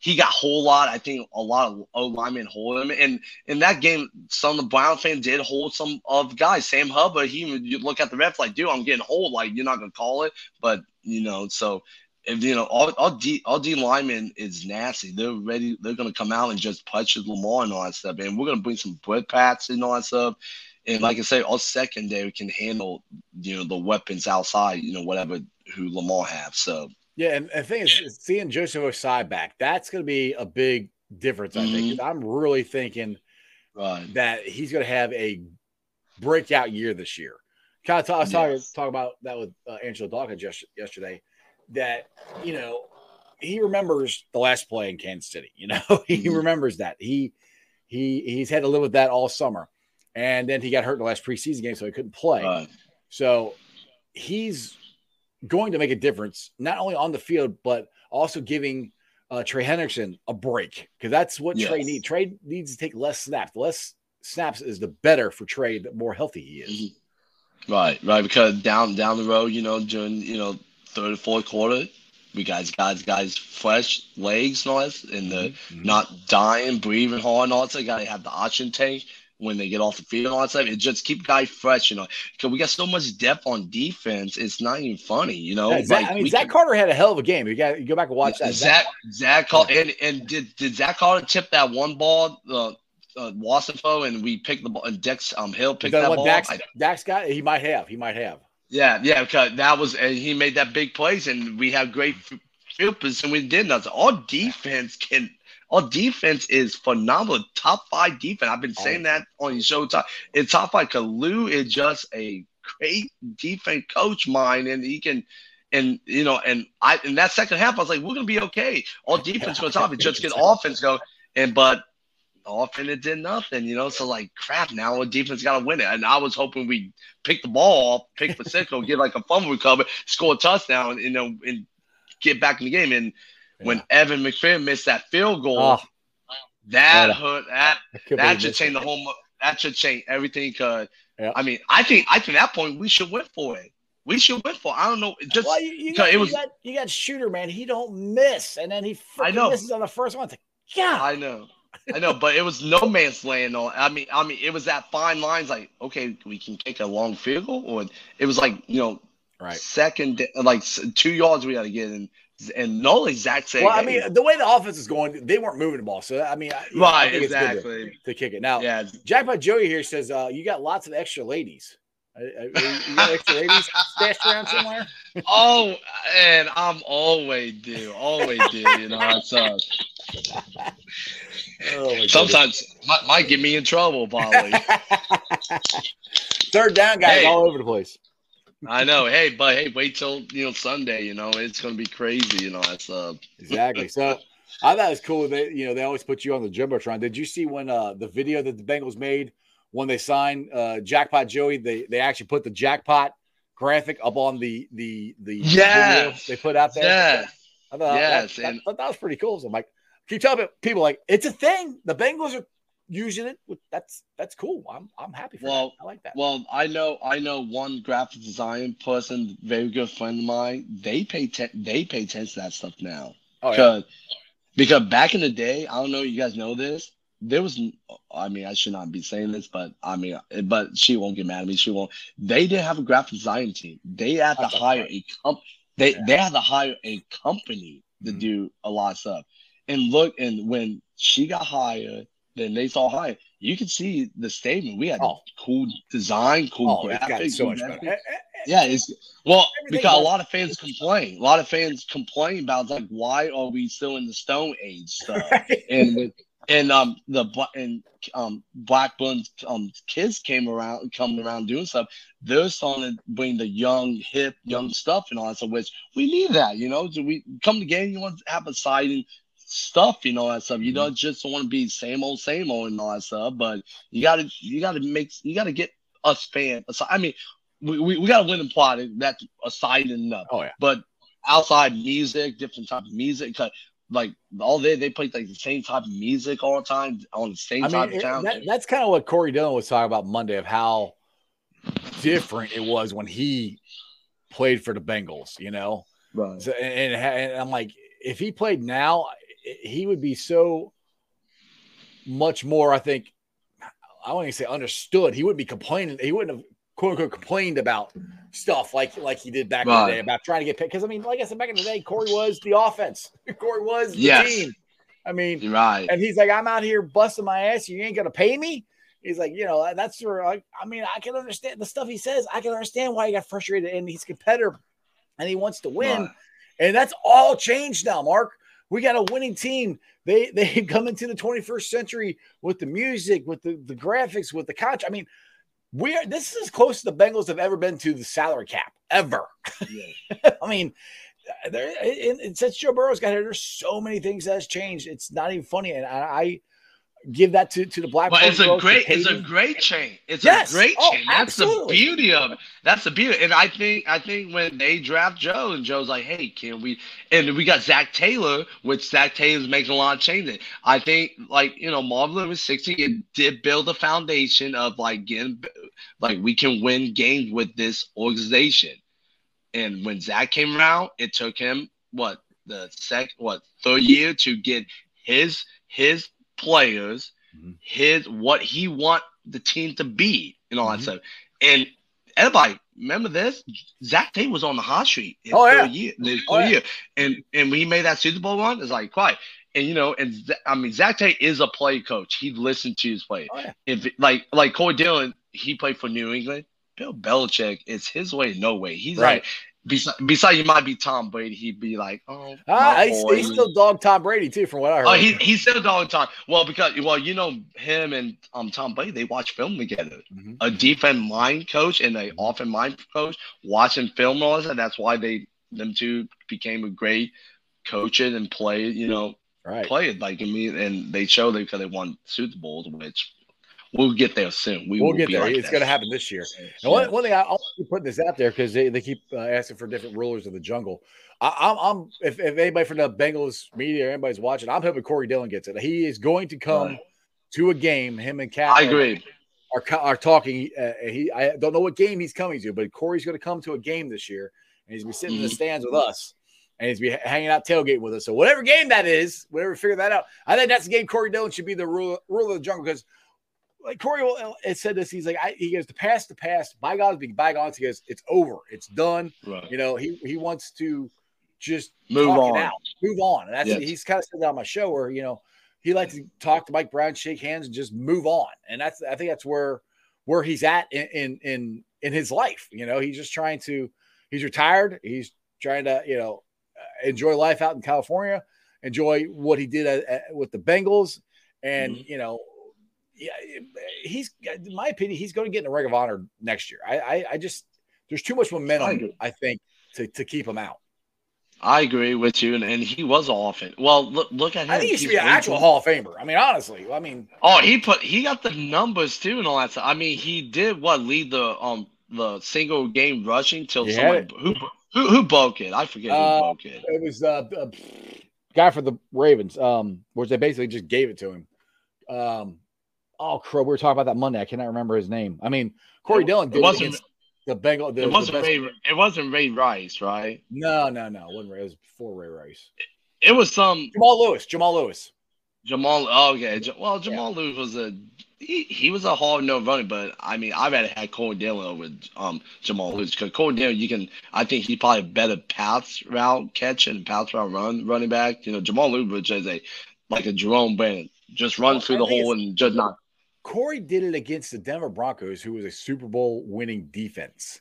he got whole lot. I think a lot of O linemen hold him, and in that game, some of the Brown fans did hold some of guys. Sam Hubbard, he you look at the ref like, dude, I'm getting hold. Like you're not gonna call it, but you know, so if you know, all all D all D linemen is nasty. They're ready. They're gonna come out and just punch Lamar and all that stuff, and we're gonna bring some bread pats and all that stuff. And like I say, our secondary can handle you know the weapons outside, you know whatever who Lamar have. So Yeah, and the thing is, seeing Joseph Ossai back, that's going to be a big difference, I think. 'cause I'm really thinking right, that he's going to have a breakout year this year. Kind of talk, I was talking, Yes. talking about that with uh, Angelo Dawkins just, yesterday, that, you know, he remembers the last play in Kansas City. You know, he Mhm. remembers that. He he he's had to live with that all summer. And then he got hurt in the last preseason game, so he couldn't play. right. So he's going to make a difference, not only on the field, but also giving uh, Trey Hendrickson a break because that's what Trey Yes. needs. Trey needs to take less snaps. The less snaps is the better for Trey, the more healthy he is. Right, right. Because down down the road, you know, during you know third fourth quarter, we guys guys guys fresh legs and all that, and the Mhm. not dying, breathing hard and all that. Got to have the oxygen tank when they get off the field and all that stuff. It just keep guys fresh, you know. Because we got so much depth on defense, it's not even funny, you know. Yeah, Zach, I mean, Zach can- Carter had a hell of a game. You got you go back and watch that. Zach Zach Carter and and did did Zach Carter tip that one ball, uh, uh Wassenfo, and we picked the ball, and Dex um Hill picked that that ball. Dax, I- Dax got? He might have. He might have. Yeah, yeah, because that was and he made that big plays, and we have great f- field position. We did nothing. Our defense can. Our defense is phenomenal. Top five defense. I've been oh, saying that on your show. Top, it's top five. Lou is just a great defense coach, mind, and he can. And you know, and I in that second half, I was like, we're gonna be okay. All defense goes off, and just get offense go. And but offense it did nothing, you know. So like crap, now our defense gotta win it. And I was hoping we pick the ball off, pick Pacheco, get like a fumble recover, score a touchdown, you know, and get back in the game. And when Evan McPherson missed that field goal, Oh, that Yeah. hurt that that that should missed. change the whole mo- that should change everything cause Yeah. I mean I think I think at that point we should win for it. We should win for it. I don't know. Just Well, you, you, got, it was you, got, you got shooter man. He don't miss, and then he I know. misses on the first one. Like, yeah, I know. I know, but it was no man's land. On I mean, I mean, it was that fine lines. Like, okay, we can kick a long field goal, or it was like you know, Right. second, like two yards we got to get in, and no, Zac said, Well, I hey, mean, the way the offense is going, they weren't moving the ball. So I mean, I, I right, it's good to- exactly. to, kick it. Now, Yeah, Jackpot Joey here says uh, you got lots of extra ladies. Uh, uh, you got extra ladies stashed around somewhere. Oh, and I'm always do, always do. You know, it's uh, Oh, sometimes might, might get me in trouble, probably. third down guys Hey. all over the place. I know. Hey, but hey, wait till you know Sunday. You know, it's gonna be crazy. You know, that's uh, Exactly. So I thought it was cool. They you know they always put you on the jumbotron. Did you see when uh, the video that the Bengals made when they signed uh, Jackpot Joey? They they actually put the jackpot graphic up on the the the video they put out there. yeah, I thought, Yes, that, that- and- thought that was pretty cool. So I'm like, keep telling people like it's a thing. The Bengals are using it. That's that's cool. I'm I'm happy for Well, that. I like that. Well, I know, I know one graphic design person, very good friend of mine. They pay ten, they pay attention to that stuff now. oh yeah. because because back in the day, I don't know, you guys know this. There was, I mean, I should not be saying this, but I mean, but she won't get mad at me. She won't. They didn't have a graphic design team. They had to hire right. a comp. They Yeah. they had to hire a company to Mhm. do a lot of stuff. And look, and when she got hired, then they saw hired. You can see the statement. We had Oh. cool design, cool Oh, graphics, so. Eh, eh, eh, Yeah, it's well Everything because a lot of fans complain. A lot of fans complain about like why are we still in the Stone Age stuff? Right. and with and um the and um Blackburn's um kids came around coming around doing stuff. They're starting to bring the young hip young stuff and all that stuff. Which we need that, you know. Do we come to game? You want to have exciting stuff, you know that stuff. You mm-hmm. don't just want to be same old same old and all that stuff. But you gotta you gotta make you gotta get us fans. I mean we, we, we got to win the plot. That's aside enough. Oh yeah. But outside music, different type of music, like all day they play like the same type of music all the time on the same I type mean, of it- sound. that, that's kind of what Corey Dillon was talking about Monday of how different it was when he played for the Bengals, you know? right. So, and, and, and I'm like, if he played now, he would be so much more, I think, I even say understood. He wouldn't be complaining. He wouldn't have quote unquote complained about stuff like like he did back in the day about trying to get picked. Because I mean, like I said, back in the day, Corey was the offense. Corey was the Yes. team. I mean, You're right. and he's like, I'm out here busting my ass. You ain't gonna pay me. He's like, you know, that's where I, I mean, I can understand the stuff he says. I can understand why he got frustrated and he's competitor and he wants to win. Right. And that's all changed now, Mark. We got a winning team. They they come into the 21st century with the music, with the, the graphics, with the couch. I mean, we are this is as close as the Bengals have ever been to the salary cap ever. I mean, there and, and since Joe Burrow's got here, there's so many things that has changed. It's not even funny, and I, I give that to to the Black. But it's a great, it's a great chain. It's Yes. a great Oh, chain. That's absolutely. the beauty of it. That's the beauty. And I think, I think when they draft Joe, and Joe's like, "Hey, can we?" And we got Zac Taylor, which Zac Taylor's making a lot of changes. I think, like you know, Marvin was sixty. It did build a foundation of like getting, like we can win games with this organization. And when Zac came around, it took him what the second, what third year to get his his players, Mhm. his what he want the team to be, and all Mhm. that stuff. And everybody remember this? Zac Tate was on the hot street. his Oh, yeah. third year, his Oh, yeah. year. and and when he made that Super Bowl run, it's like quiet. And you know, and I mean, Zac Tate is a play coach. He listened to his play. Oh, yeah. If like like Corey Dillon, he played for New England. Bill Belichick, it's his way, no way. He's Right. like, besides, besides you might be Tom Brady, he'd be like, oh, Ah, he's, he's still dog Tom Brady too, from what I heard. Oh, he he's still dog Tom. Well, because well, you know him and um Tom Brady, they watch film together. Mhm. A defense line coach and a offense mind coach watching film and all that. That's why they them two became a great coaches and play. You know, right. played like I mean, and they showed it because they won Super Bowls, which we'll get there soon. We We'll get there. like it's going to happen this year. Yeah. And one, one thing I, I'll keep putting this out there because they, they keep uh, asking for different rulers of the jungle. I, I'm, I'm if, if anybody from the Bengals media or anybody's watching, I'm hoping Corey Dillon gets it. He is going to come Right. to a game. Him and Cat I agree. are, are talking. Uh, he I don't know what game he's coming to, but Corey's going to come to a game this year, and he's be sitting in the Mhm. stands with us. and he's be hanging out tailgate with us. So whatever game that is, whatever figure that out. I think that's the game. Corey Dillon should be the ruler, ruler of the jungle because, like Corey will- it said this. He's like, I, he goes, the past, the past, bygones be bygones. He goes, it's over, it's done. Right. You know, he he wants to just Move on. out, move on. And that's Yes. he's kind of said that on my show where you know he likes to talk to Mike Brown, shake hands, and just move on. And that's I think that's where where he's at in in in, in his life. You know, he's just trying to. He's retired. He's trying to you know uh, enjoy life out in California, enjoy what he did at, at- with the Bengals, and Mm-hmm. you know. Yeah, he's in my opinion, he's going to get in the ring of honor next year. I, I, I just there's too much momentum, agree. I think, to, to keep him out. I agree with you, and, and he was all offense. Well, look look at him. I think he should He's be an actual Hall of Famer. I mean, honestly, I mean, Oh, he put he got the numbers too and all that stuff. I mean, he did what lead the um the single game rushing till had someone who who who broke it. I forget who Uh, broke it. it was uh, the guy for the Ravens, um, which they basically just gave it to him. Um, oh, crow, we were talking about that Monday. I cannot remember his name. I mean, Corey It- Dillon it wasn't- the Bengal. The, It wasn't Ray. It wasn't Ray Rice, right? No, no, no. It wasn't Ray. It was before Ray Rice. It was some Jamal Lewis. Jamal Lewis. Jamal. Oh, okay. Well, Jamal Lewis was a he, he was a hard no running, but I mean, I've rather had Corey Dillon over um Jamal Lewis because Corey Dillon, you can I think he probably better pass route catch and pass route run running back. You know, Jamal Lewis is a like a Jerome Bettis, just run Well, through the hole and just not. Corey did it against the Denver Broncos, who was a Super Bowl winning defense.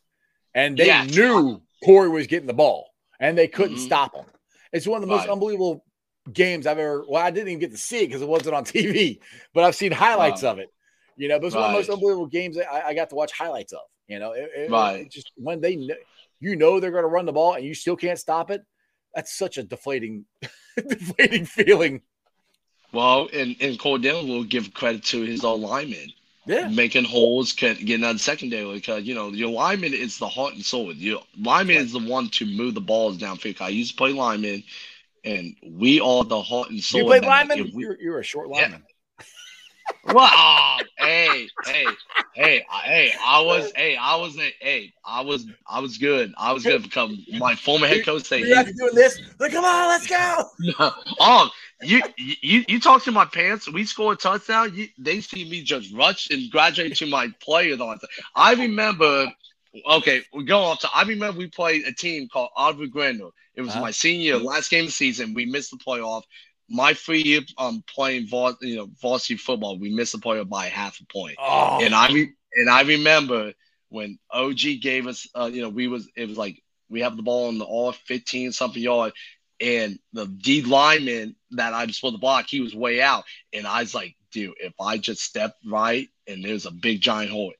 And they knew Corey was getting the ball and they couldn't Mhm. stop him. It's one of the most Right. unbelievable games I've ever. Well, I didn't even get to see it because it wasn't on TV, but I've seen highlights Right. of it. You know, but it's one of the most unbelievable games I, I got to watch highlights of. You know, it, it- Right. it just when they you know they're going to run the ball and you still can't stop it. That's such a deflating, deflating feeling. Well, and and Corey Dillon will give credit to his old lineman. Yeah. making holes, getting of secondary because you know your lineman is the heart and soul. Your lineman is the one to move the balls downfield. I used to play lineman, and we are the heart and soul. You play lineman? We- You're, you're a short Yeah. lineman. Wow! hey, hey, hey, hey! I was, hey, I was, hey, I was, I was good. I was good because my former head coach said, You're after doing this. Like, come on, let's go. No. Oh, you you you talk to my parents. We score a touchdown. You, they see me just rush and graduate to my players. On I remember. Okay, we're going off to. I remember we played a team called Aubrey Grandel. It was Uh-huh. my senior last game of the season. We missed the playoff. My free year, um, playing var, you know, varsity football. We missed the playoff by half a point. Oh, And I re- and I remember when OG gave us, uh, you know, we was it was like we have the ball on the all 15 something yard, and the D lineman that I'm supposed to block, he was way out, and I was like, dude, if I just step right and there's a big giant hole,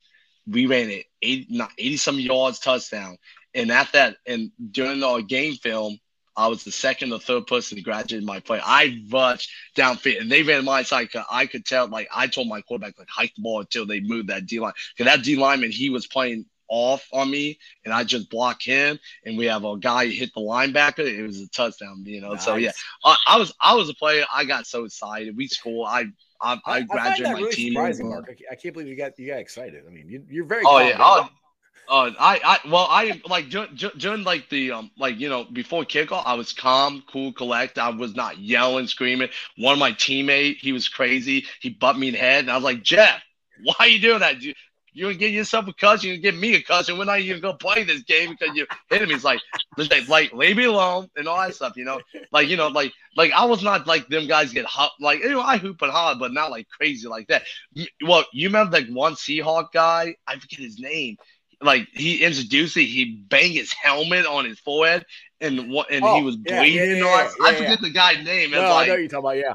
we ran it 80, not 80 some yards touchdown, and at that, and during our game film. I was the second or third person to graduate my play. I rushed downfield, and they ran my side. I could tell, like I told my quarterback, like hike the ball until they moved that D line. Because that D lineman, he was playing off on me, and I just block him. And we have a guy hit the linebacker. It was a touchdown, you know. So yeah, I, I was I was a player. I got so excited. We scored. I I, I, I, I graduated my really team. Mark. I can't- believe you got you got excited. I mean, you, you're very. Oh yeah. guy. Oh, oh, I, I, well, I like during, during like the um, like you know, before kickoff, I was calm, cool, collect. I was not yelling, screaming. One of my teammate, he was crazy. He butt me in the head, and I was like, Jeff, why are you doing that? You, you're gonna get yourself a cushion, you give me a cushion. We're not even gonna play this game because you hit him. He's like, like, like, leave me alone and all that stuff. You know, like you know, like like I was not like them guys get hot. Like you know, I hoop and hard, but not like crazy like that. Well, you remember like one Seahawk guy? I forget his name like he introduced it, he banged his helmet on his forehead, and what and Oh, he was yeah, bleeding. yeah, and yeah, all yeah, I yeah, forget the guy's name. No, It's I know what you're talking about. Yeah.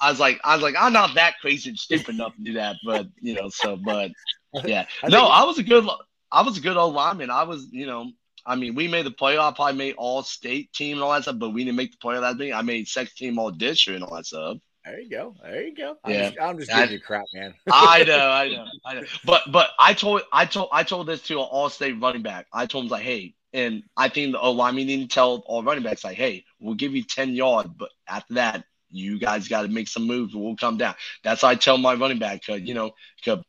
I was like I was like I'm not that crazy and stupid enough to do that, but you know. So, but yeah, I no, I was a good I was a good old lineman. I was you know. I mean, we made the playoff. I made all state team and all that stuff, but we didn't make the playoff. That thing, I made second team all district and all that stuff. There you go. There you go. I'm Yeah. just, I'm just I- giving you crap, man. I know, I know, I know. But but I told I told I told this to an all state running back. I told him like, hey, and I think the O lineman didn't tell all running backs like, hey, we'll give you 10 yards, but after that, you guys got to make some moves. We'll come down. That's how I tell my running back, cause you know, cause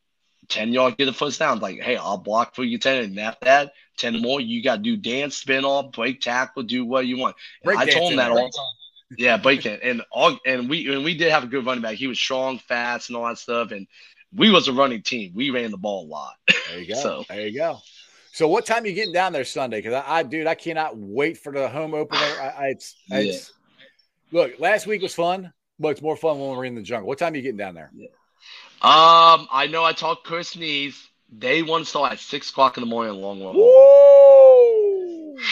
10 yard, get a first down. Like, hey, I'll block for you 10 and after that, 10 more. You got to do dance, spin off, break tackle, do what you want. I told him that all the time. Yeah, break it. And all and we and we did have a good running back. He was strong, fast, and all that stuff. And we was a running team. We ran the ball a lot. There you go. So- there you go. So what time you getting down there Sunday? Because I, I, dude, I cannot wait for the home opener. I, I it's, it's look. Last week was fun, but it's more fun when we're in the jungle. What time are you getting down there? Um, I know I talked Chris Nees. They want to start at six o'clock in the morning in Longworth. Woo!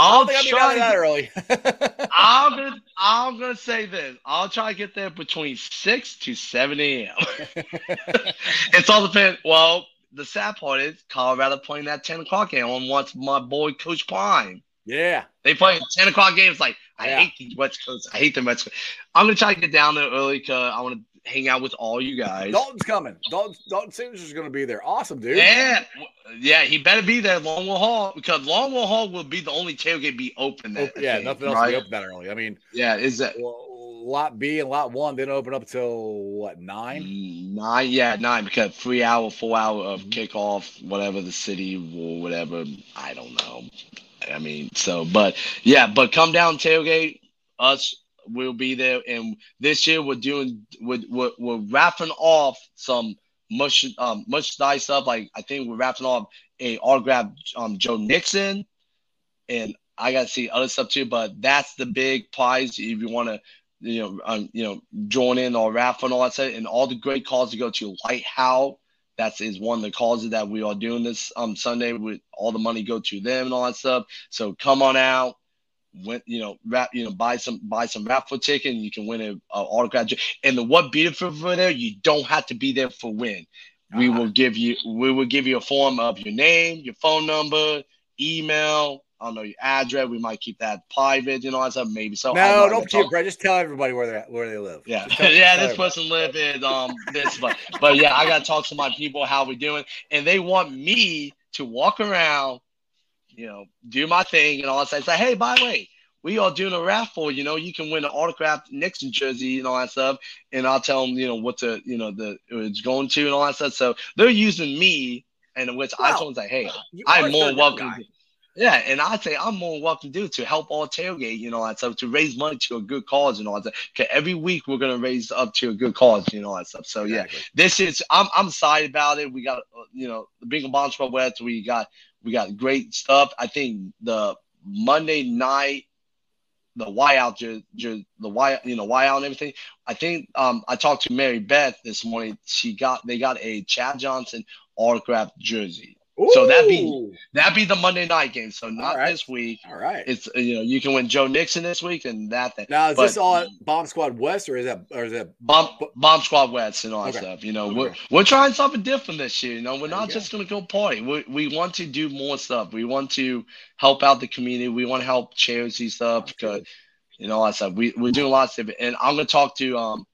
I I'll don't think I'll be down try. that early. I'm gonna I'm gonna say this. I'll try to get there between six to seven a.m. it's all depends. Well, the sad part is Colorado playing that ten o'clock game on what's my boy Coach Prime. yeah. They play 10 o'clock games. Like, I Yeah. hate the West Coast. I hate the West Coast. I'm going to try to get down there early because I want to hang out with all you guys. Dalton's coming. Dalton, Dalton Sanders is going to be there. Awesome, dude. Yeah. Yeah, he better be there, Longworth Hall, because Longworth Hall will be the only tailgate be open. Oh, yeah, day, nothing else right? will be open that early. I mean, Yeah, is that well, lot B and lot one didn't open up until what nine? nine? Yeah, nine, because three hour, four hour of Mm-hmm. kickoff, whatever the city or whatever. I don't know. I mean, so, but yeah, but come down tailgate. Us will be there, and this year we're doing we're we're, we're wrapping off some mush um much nice stuff. Like I think we're wrapping off a autograph um Joe Mixon, and I got to see other stuff too. But that's the big prize if you want to. You know, um, you know, join in or raffle and all that stuff, and all the great calls to go to Lighthouse. That is is one of the causes that we are doing this um Sunday. With all the money go to them and all that stuff. So come on out, win, you know, rap, you know, buy some buy some raffle ticket, and you can win an a autograph. And the what beautiful for there, you don't have to be there for win. We Ah. will give you we will give you a form of your name, your phone number, email. I don't know your address. We might keep that private, you know, stuff. Maybe so. No, don't keep talked- Just tell everybody where they where they live. yeah, tell- yeah. tell This person live in um this, but but yeah, I gotta talk to my people how we doing, and they want me to walk around, you know, do my thing and all that stuff. Say, hey, by the way, we are doing a raffle. You know, you can win an autographed Mixon jersey and all that stuff, and I'll tell them, you know, what to, you know the it's going to and all that stuff. So they're using me, and which I told them, say, hey, I'm more welcome. guy. Yeah, and I say I'm more welcome to do to help all tailgate, you know, that stuff to raise money to a good cause and all that. Cause every week we're gonna raise up to a good cause, you know, all that stuff. So yeah, Exactly. this is I'm I'm excited about it. We got uh, you know the Bingo Bomb Squad West. We got we got great stuff. I think the Monday night, the Y out, the Y you know Y out and everything. I think um I talked to Mary Beth this morning. She got they got a Chad Johnson autographed jersey. So that'd be- That'd be the Monday night game. So not right. this week. all right. It's you know you can win Joe Mixon this week and that thing. Now is but- this all at Bomb Squad West or is that or is that Bomb, Bomb Squad West and all that stuff. You know, Okay. we're we're trying something different this year. You know, we're There not just gonna go party. We we want to do more stuff. We want to help out the community. We want to help charity stuff because you know, all that stuff. We we're doing lots of it. And I'm gonna talk to um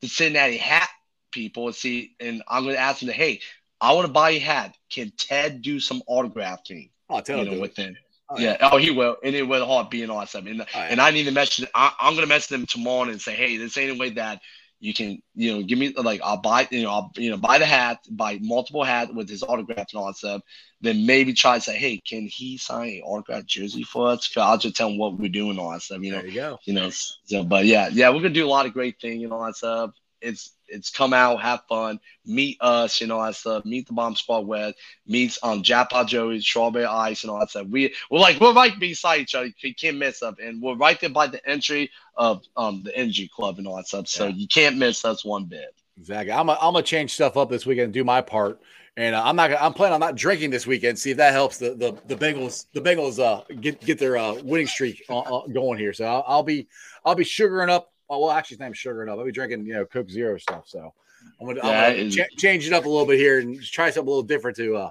the Cincinnati hat people and see, and I'm gonna ask them, to, hey, I want to buy a hat. Can Ted do some autographing? oh tell You know, to with do Oh, yeah. Oh, he will, and it will hard being stuff. And, Oh, yeah. and I need to message. I, I'm gonna message them tomorrow and say, hey, this ain't a way that you can, you know, give me like I'll buy, you know, I'll you know buy the hat, buy multiple hat with his autograph and all that stuff. Then maybe try to say, hey, can he sign an autograph jersey for us? Cause I'll just tell him what we're doing all that stuff. You know, There you go. you know. So, but yeah, yeah, we're gonna do a lot of great things and all that stuff. It's it's come out, have fun, meet us, you know, all that stuff. Meet the Bomb Squad West, meets um Jackpot Joey, Strawberry Ice, and all that stuff. We we're like we're right beside each other. You can't miss us, and we're right there by the entry of um the Energy Club and all that stuff. So Yeah. you can't miss us one bit. Exactly. I'm i I'm gonna change stuff up this weekend and do my part. And uh, I'm not. I'm planning on not drinking this weekend. See if that helps the the, the Bengals. The Bengals uh get get their uh, winning streak uh, uh, going here. So I'll, I'll be I'll be sugaring up. Oh, well, actually, it's not even sugaring up. I'll be drinking you know Coke Zero stuff. So I'm gonna, Yeah, I'm gonna it is- cha- change it up a little bit here and just try something a little different to uh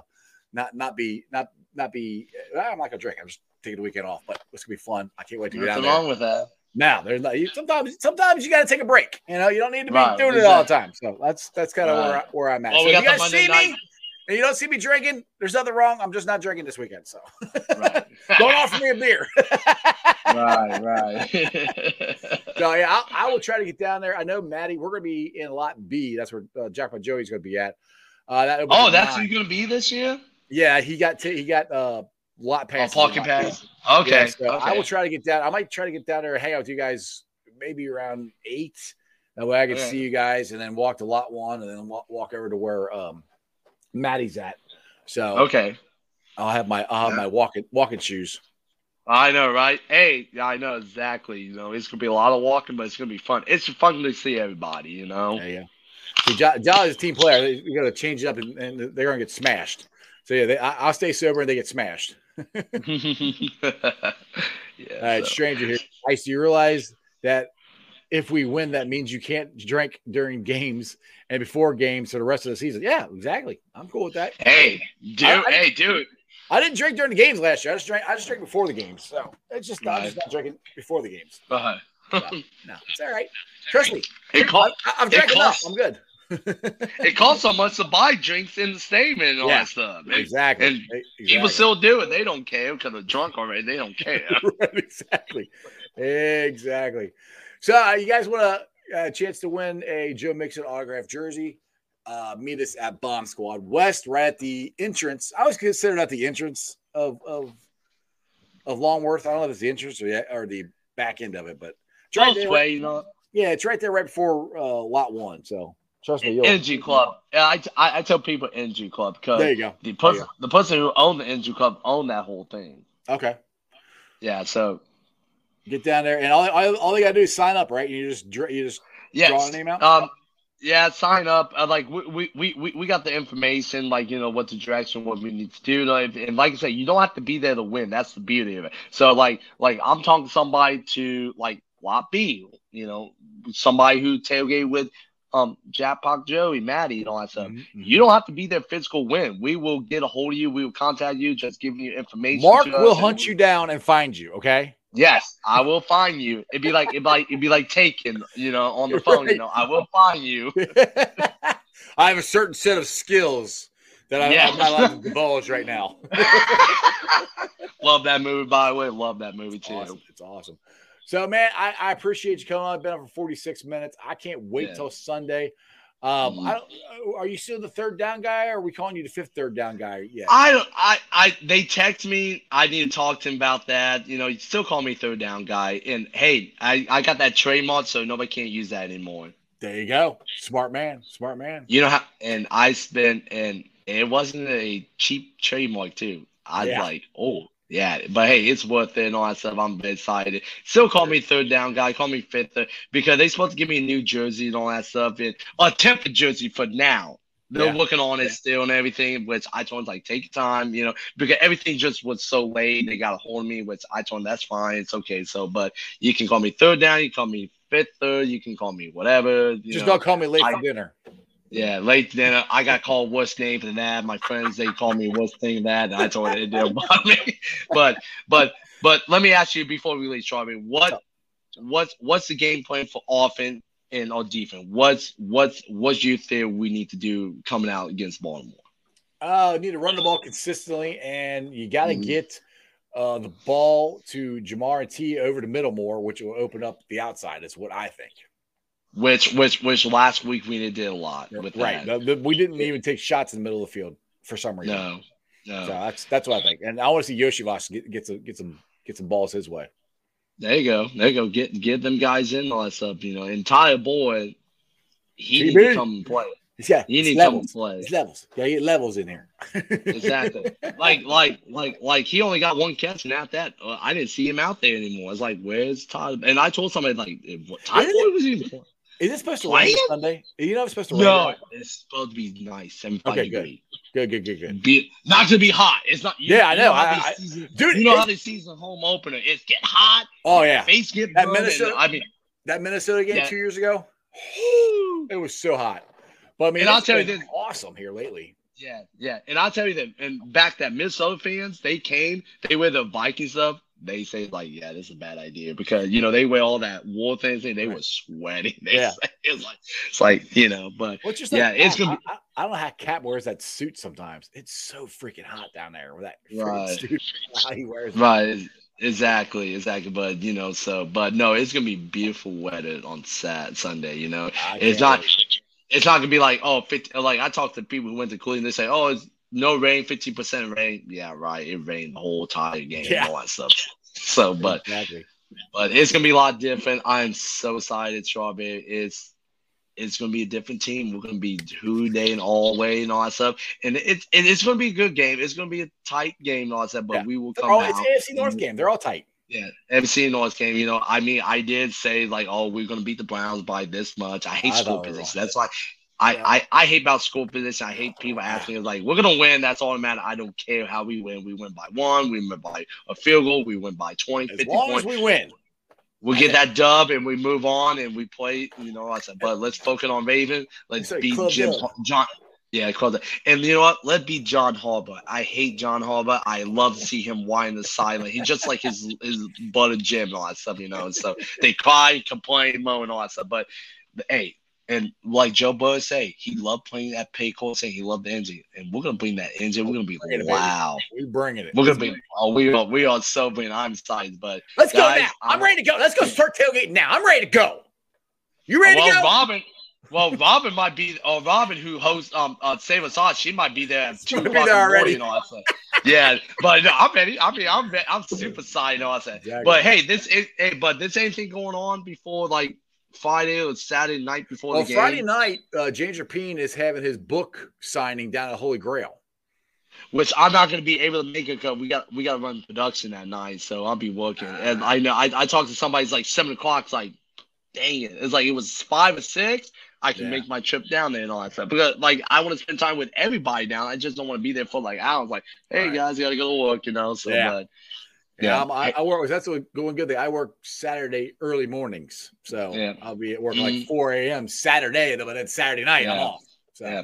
not not be not not be. I'm not gonna drink. I'm just taking the weekend off, but it's gonna be fun. I can't wait to get down Nothing wrong with that. Now there's not you, sometimes sometimes you got to take a break. You know, you don't need to be Right, doing it all the time. So that's that's kind of where, I, Right. where I'm at. Well, so if you guys Monday see me night- and you don't see me drinking, there's nothing wrong. I'm just not drinking this weekend. So Right. don't offer me a beer. right, right. so yeah, I, I will try to get down there. I know Maddie, we're going to be in lot B. That's where uh, Jackpot Joey's going to be at. Uh, that Oh, that's nine. who gonna be this year? yeah. He got t- he got uh lot Oh, pass. parking pass. Okay. Yeah, so I will try to get down. I might try to get down there and hang out with you guys maybe around eight. That way I can Okay. see you guys and then walk to lot one and then walk, walk over to where um Maddie's at. So Okay. I'll have my I'll have my walking walking shoes. I know, right? Hey, yeah, I know exactly. You know, it's gonna be a lot of walking, but it's gonna be fun. It's fun to see everybody. You know. Yeah, yeah. John, John is a team player. You got to change it up, and, and they're to get smashed. So yeah, they, I, I'll stay sober, and they get smashed. yeah. All right, so- stranger here. Ice, do you realize that if we win, that means you can't drink during games and before games for the rest of the season? Yeah, exactly. I'm cool with that. Hey, dude. I- I- hey, dude. I didn't drink during the games last year. I just drank. I just drank before the games. So it's just I'm just not drinking before the games. Uh-huh. No, it's all right. Trust me. it I, cost. I've it drank enough. costs- I'm good. It costs so much to buy drinks in the stadium and all Yeah, that stuff. Exactly. and exactly. People still do it. They don't care because they're drunk already. They don't care. right, exactly, exactly. So, uh, you guys want a, a chance to win a Joe Mixon autograph jersey? Uh, meet us at Bomb Squad West, right at the entrance. I was considered at the entrance of of of Longworth. I don't know if it's the entrance or the, or the back end of it, but it's right there, way, you know. yeah, it's right there, right before uh, Lot One. So, trust me, you'll, Energy Club. Yeah, I, I, I tell people Energy Club because there you go. the person you the person who owned the Energy Club owned that whole thing. Okay, Yeah. So get down there, and all all, all they gotta do is sign up, right? You just you just yes. draw a name out. Um. Yeah, sign up. Uh, like we, we, we, we- got the information, like you know what the direction, what we need to do. Like, and like I said, you don't have to be there to win. That's the beauty of it. So like like I'm talking to somebody to like lot B, you know, somebody who tailgate with um Jackpot Joey, Maddie, and all that stuff. Mhm, mhm. You don't have to be there physical win. We will get a hold of you. We will contact you, just giving you information. Mark will hunt we- you down and find you. Okay. Yes, I will find you. It'd be like it'd be like it'd be like taken, you know, on the phone. You know, I will find you. I have a certain set of skills that I, Yeah. I'm not allowed to divulge right now. Love that movie, by the way. Love that movie too. awesome. It's awesome. So, man, I, I appreciate you coming on. I've been on for 46 minutes. I can't wait Yeah. till Sunday. Um. I don't, uh, are you still the third down guy, or are we calling you the fifth third down guy? Yeah. I don't. I. I. They text me. I need to talk to him about that. You know, you still call me third down guy. And hey, I. I got that trademark, so nobody can't use that anymore. there you go. Smart man. Smart man. You know how? And I spent and it wasn't a cheap trademark too. I Yeah. like, oh yeah, but hey, it's worth it and all that stuff. I'm excited. Still call me third down guy, call me fifth third, because they supposed to give me a new jersey and all that stuff. And a tempered jersey for now. They're Yeah. working on it still and everything, which I told them like take your time, you know, because everything just was so late. They got a hold of me, which I told them that's fine, it's okay. So, but you can call me third down, you can call me fifth third, you can call me whatever. You Just know. don't call me late I- for dinner. Yeah, late then I got called what's name than that. My friends they call me worst thing that, and I told them it didn't bother me. But but but let me ask you before we leave, Charlie, what what's what's the game plan for offense and or defense? What's what's what you think we need to do coming out against Baltimore? Uh, you need to run the ball consistently, and you got to Mhm. get uh, the ball to Ja'Marr and T over to Middlemore, which will open up the outside. Is what I think. Which which which last week we did a lot with Right. that. We didn't even take shots in the middle of the field for some reason. No, no. So that's that's what I think. And I want to see Iosivas get get some get some get some balls his way. There you go. There you go. Get get them guys in all that stuff. You know, and Tyler Boyd, he TB. needs to come and play. Yeah, He it's needs to come levels. play. It's levels. Yeah, get levels in here. Exactly. like, like, like, like he only got one catch, and after that, uh, I didn't see him out there anymore. I was like, "Where's Tyler?" And I told somebody like, if- what, "Tyler Isn't Boyd was even playing." Is it supposed to rain Playing? Sunday? You know it's supposed to rain. No, right? it's supposed to be nice, seventy-five Okay, good. degree. Good, good, good, good. Be, not to be hot. It's not. You, Yeah, I you know. I- they I- season, Dude, you know how they season home opener. It's get hot. Oh yeah, Face get That burned, and, Minnesota- I mean, that Minnesota game Yeah. two years ago, it was so hot. But I mean, And I'll it's tell you this- awesome here lately. Yeah, yeah. And I'll tell you that, and back that Minnesota fans, they came, they wear the Vikings stuff. They say, like, yeah, this is a bad idea because, you know, they wear all that wool things and they Right. were sweating. They Yeah. it's like, it's like, you know, but What's just Yeah, like, it's gonna I, I, I don't know how Cap wears that suit sometimes. It's so freaking hot down there with that Right. suit. How he wears right. it's- Exactly, exactly. But, you know, so, but no, it's going to be beautiful weather on Sat Sunday, you know. I It's can't it's not gonna be like oh 50, like I talked to people who went to Cleveland. They say oh it's no rain, fifty percent rain. Yeah, right. It rained the whole entire game, Yeah. and all that stuff. So, but exactly. but it's gonna be a lot different. I'm so excited, Strawberry. It's it's gonna be a different team. We're gonna be who they and all way and all that stuff. And it's and it's gonna be a good game. It's gonna be a tight game and all that stuff. But Yeah. we will They're come all, it's AFC North game. They're all tight. Yeah, AFC North game. You know, I mean, I did say like, oh, we're gonna beat the Browns by this much. I hate I position. That's why. I, I, I hate about school position. I hate people asking like we're gonna win. That's all that matters. I don't care how we win. We win by one. We win by a field goal. We win by 20, As 50 long points. as we win. we get that dub and we move on and we play. You know, I said, but let's focus on Raven. Let's like beat Jim. John. Yeah, club dub. And you know what? Let beat John Harbaugh. I hate John Harbaugh. I love to see him whine the silent. He's just like his his butter Jim and all that stuff. You know, and so they cry, complain, moan, and all that stuff. But hey. And like Joe Burrow say, he loved playing that Paycor, saying he loved the engine, and we're gonna bring that engine. We're gonna be Bring it, wow. We bringing it. We're gonna be oh, we are we are so bring. I'm excited, but Let's go now. I'm, I'm- ready to go. Let's go start tailgating now. I'm ready to go. You ready well, to go? Robin. Well, Robin might be, or Robin, who hosts um uh, Save Us All, she might be there at two o'clock there in the already. morning. that stuff. Yeah, but no, I'm ready. I mean, I'm I'm super excited. and All that. stuff. Exactly. But hey, this is hey, but this anything going on before like Friday or Saturday night before Well, the game? Friday night, uh, James Rapien is having his book signing down at Holy Grail. which I'm not going to be able to make it because we got we got to run production that night, so I'll be working. And I know I, I talked to somebody. It's like seven o'clock. It's like, dang it! It's like it was five or six. I can Yeah. make my trip down there and all that stuff because like I want to spend time with everybody down. I just don't want to be there for like hours. Like, hey Right. guys, you got to go to work, you know. So, Yeah. but, Yeah, Yeah. I'm, I, I work. That's going good. I work Saturday early mornings, so Yeah. I'll be at work like Mhm. 4 a.m. Saturday, but then Saturday night I'm off. So, Yeah.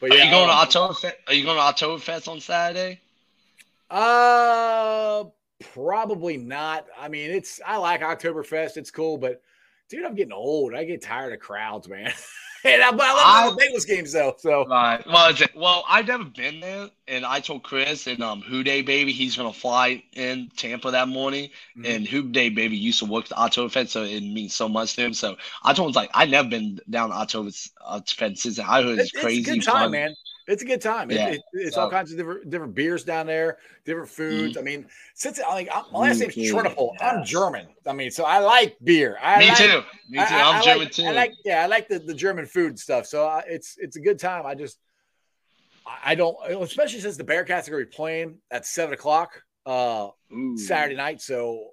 but are yeah, you going um, to Oktoberfest? Are you going to Oktoberfest on Saturday? Uh, probably not. I mean, it's I like Oktoberfest. It's cool, but dude, I'm getting old. I get tired of crowds, man. and I, but I love the Bengals games though. So Right. Well, it's, well, I've never been there, and I told Chris and um, Who Day Baby he's gonna fly in Tampa that morning, Mhm. and Who Day Baby used to work the Oktoberfest, so it means so much to him. So I told him like I've never been down to Oktoberfest since I heard it's, it's, it's crazy a good time, fun. man. It's a good time. Yeah. it- it's all kinds of different different beers down there, different foods. I mean, since I like I'm- my last name's Mhm. Trinipol, I'm German. I mean, so I like beer. I Me like, too. Me too. I- I German like, too. I like, yeah, I like the, the German food stuff. So I, it's it's a good time. I just, I, I don't, especially since the Bearcats are going to be playing at seven o'clock uh, Ooh. Saturday night. So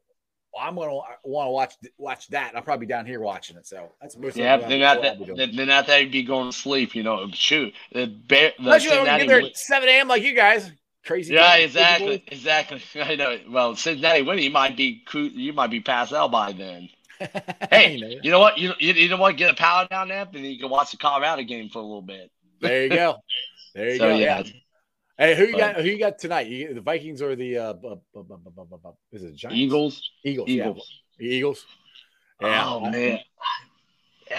I'm going to want to watch watch that. I'll probably be down here watching it. So that's Yeah, They're not after I'll be doing. then, then after you'd be going to sleep, you know. Shoot, the bear, the Unless you get there at seven a.m. like you guys, crazy. Yeah, exactly, exactly. I know. Well, Cincinnati winning, you might be you might be passed out by then. Hey, You know. you know what? You, you you know what? Get a power down there, then you can watch the Colorado game for a little bit. there you go. There you So go. Yeah. Hey, who you But- got? Who you got tonight? You, the Vikings or the uh, bu- bu- bu- is it Giants? Eagles. Eagles. Eagles. Yeah. Eagles. Yeah. Oh man,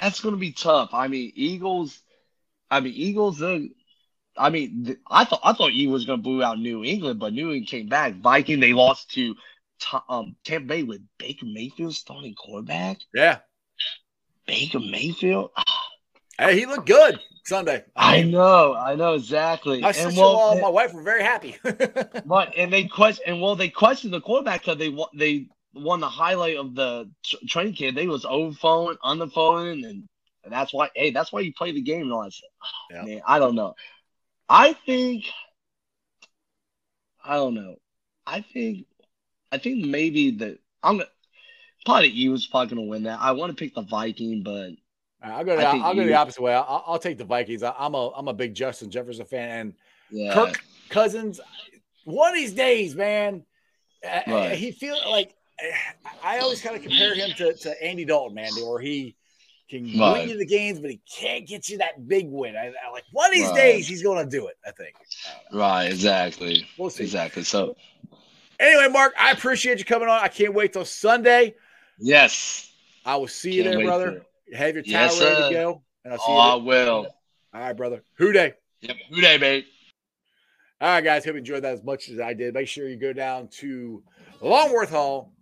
that's gonna be tough. I mean, Eagles. I mean, Eagles. Uh, I mean, th- I thought I thought Eagles was gonna boo out New England, but New England came back. Viking they lost to to- um, Tampa Bay with Baker Mayfield starting quarterback. Yeah. Baker Mayfield. Hey, he looked good Sunday. I know, I know exactly. My and well, and my wife were very happy. But and they question and well they questioned the quarterback because they they won the highlight of the tr- training camp. They was over phone, on the phone, and, and that's why hey that's why you play the game and all that stuff. Yeah. Man, I don't know. I think I don't know. I think I think maybe the I'm probably the Eagles probably gonna win that. I want to pick the Viking, but I'll go. The, I think I'll go the opposite way. I'll, I'll take the Vikings. I, I'm a I'm a big Justin Jefferson fan, and yeah, Kirk Cousins. One of these days, man, uh, Right. he feels like I always kind of compare him to, to Andy Dalton, man, where he can Right. win you the games, but he can't get you that big win. I, I like one of these Right. days he's going to do it. I think. right, exactly, We'll see. exactly. So Anyway, Mark, I appreciate you coming on. I can't wait till Sunday. yes, I will see you Can't there, brother. Have your towel Yes, ready sir. to go, and I'll see oh, I you. will. There. All right, brother. Who day? Yep, who day, babe? All right, guys. Hope you enjoyed that as much as I did. Make sure you go down to Longworth Hall,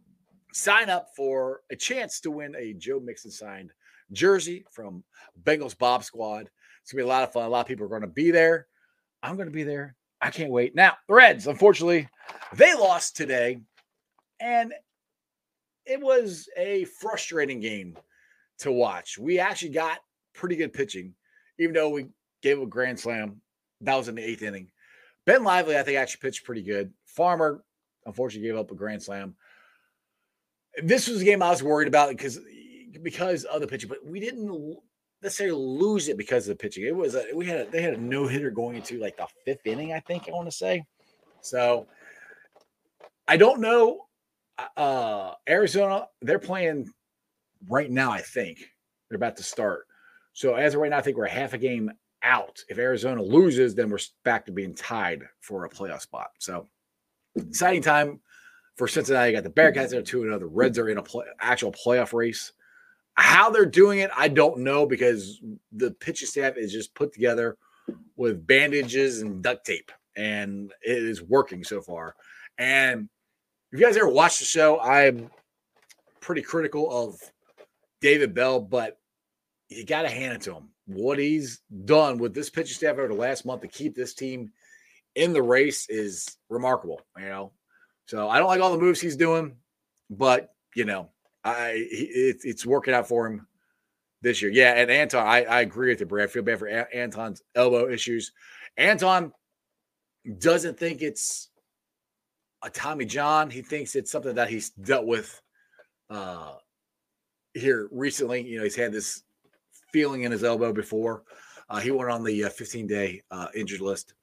sign up for a chance to win a Joe Mixon signed jersey from Bengals Bomb Squad. It's gonna be a lot of fun. A lot of people are going to be there. I'm going to be there. I can't wait. Now, the Reds, unfortunately, they lost today, and it was a frustrating game to watch. We actually got pretty good pitching, even though we gave up a grand slam. That was in the eighth inning. Ben Lively, I think, actually pitched pretty good. Farmer, unfortunately, gave up a grand slam. This was a game I was worried about because because of the pitching, but we didn't necessarily lose it because of the pitching. It was a, we had a, they had a no hitter going into like the fifth inning, I think I want to say. So I don't know. Uh, Arizona, they're playing right now. I think they're about to start. So as of right now, I think we're half a game out. If Arizona loses, then we're back to being tied for a playoff spot. So exciting time for Cincinnati. You got the Bearcats there oh. The Reds are in a play, actual playoff race. How they're doing it, I don't know because the pitching staff is just put together with bandages and duct tape, and it is working so far. And if you guys ever watched the show, I'm pretty critical of David Bell, but you got to hand it to him. What he's done with this pitching staff over the last month to keep this team in the race is remarkable. You know, so I don't like all the moves he's doing, but you know, I it, it's working out for him this year. Yeah, and Antone, I, I agree with you, Brad. I feel bad for a- Antone's elbow issues. Antone doesn't think it's a Tommy John. He thinks it's something that he's dealt with uh here recently. You know, he's had this feeling in his elbow before. Uh, he went on the uh, 15 day uh, injured list.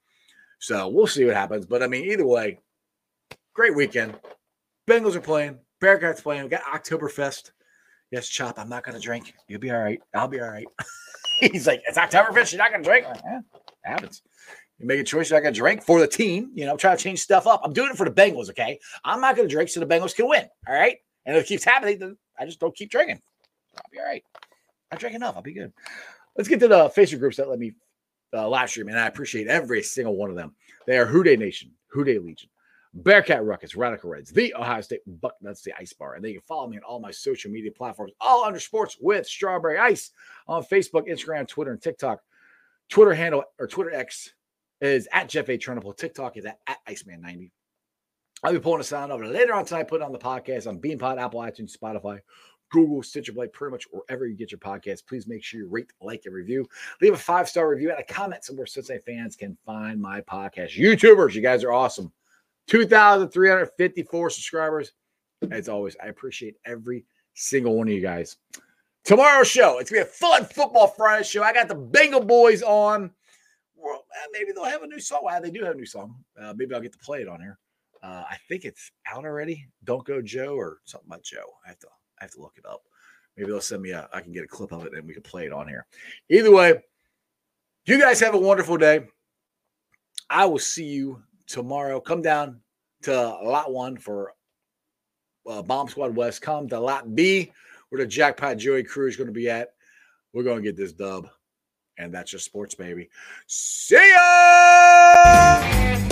So we'll see what happens. But I mean, either way, great weekend. Bengals are playing. Bearcats playing. We got Oktoberfest. Yes, Chop, I'm not going to drink. You'll be all right. I'll be all right. He's like, it's Oktoberfest. You're not going to drink? Like, yeah, happens. You make a choice. You're not going to drink for the team. You know, try to change stuff up. I'm doing it for the Bengals, okay? I'm not going to drink so the Bengals can win. All right. And if it keeps happening, then I just don't keep drinking. I'll be all right. I drink enough. I'll be good. Let's get to the Facebook groups that let me uh, live stream, and I appreciate every single one of them. They are Who Dey Nation, Who Dey Legion, Bearcat Ruckus, Radical Reds, the Ohio State Bucknuts, the Ice Bar, and they can follow me on all my social media platforms, all under sports with Strawberry Ice on Facebook, Instagram, Twitter, and TikTok. Twitter handle or Twitter X is at Jeff A. Turnbull. TikTok is at, at Iceman90. I'll be pulling a sound over later on tonight, put it on the podcast on Beanpod, Apple, iTunes, Spotify, Google, Stitcher Play, pretty much wherever you get your podcast. Please make sure you rate, like, and review. Leave a five star review and a comment somewhere Cincinnati fans can find my podcast. YouTubers, you guys are awesome. 2,354 subscribers. As always, I appreciate every single one of you guys. Tomorrow's show, it's going to be a fun football Friday show. I got the Bengal boys on. Well, maybe they'll have a new song. Well, they do have a new song. Uh, maybe I'll get to play it on here. Uh, I think it's out already. Don't go Joe or something about Joe. I have to I have to look it up. Maybe they'll send me a, I can get a clip of it and we can play it on here. Either way, you guys have a wonderful day. I will see you tomorrow. Come down to lot one for uh, Bomb Squad West. Come to lot B where the Jackpot Joey crew is going to be at. We're going to get this dub. And that's just sports, baby. See ya!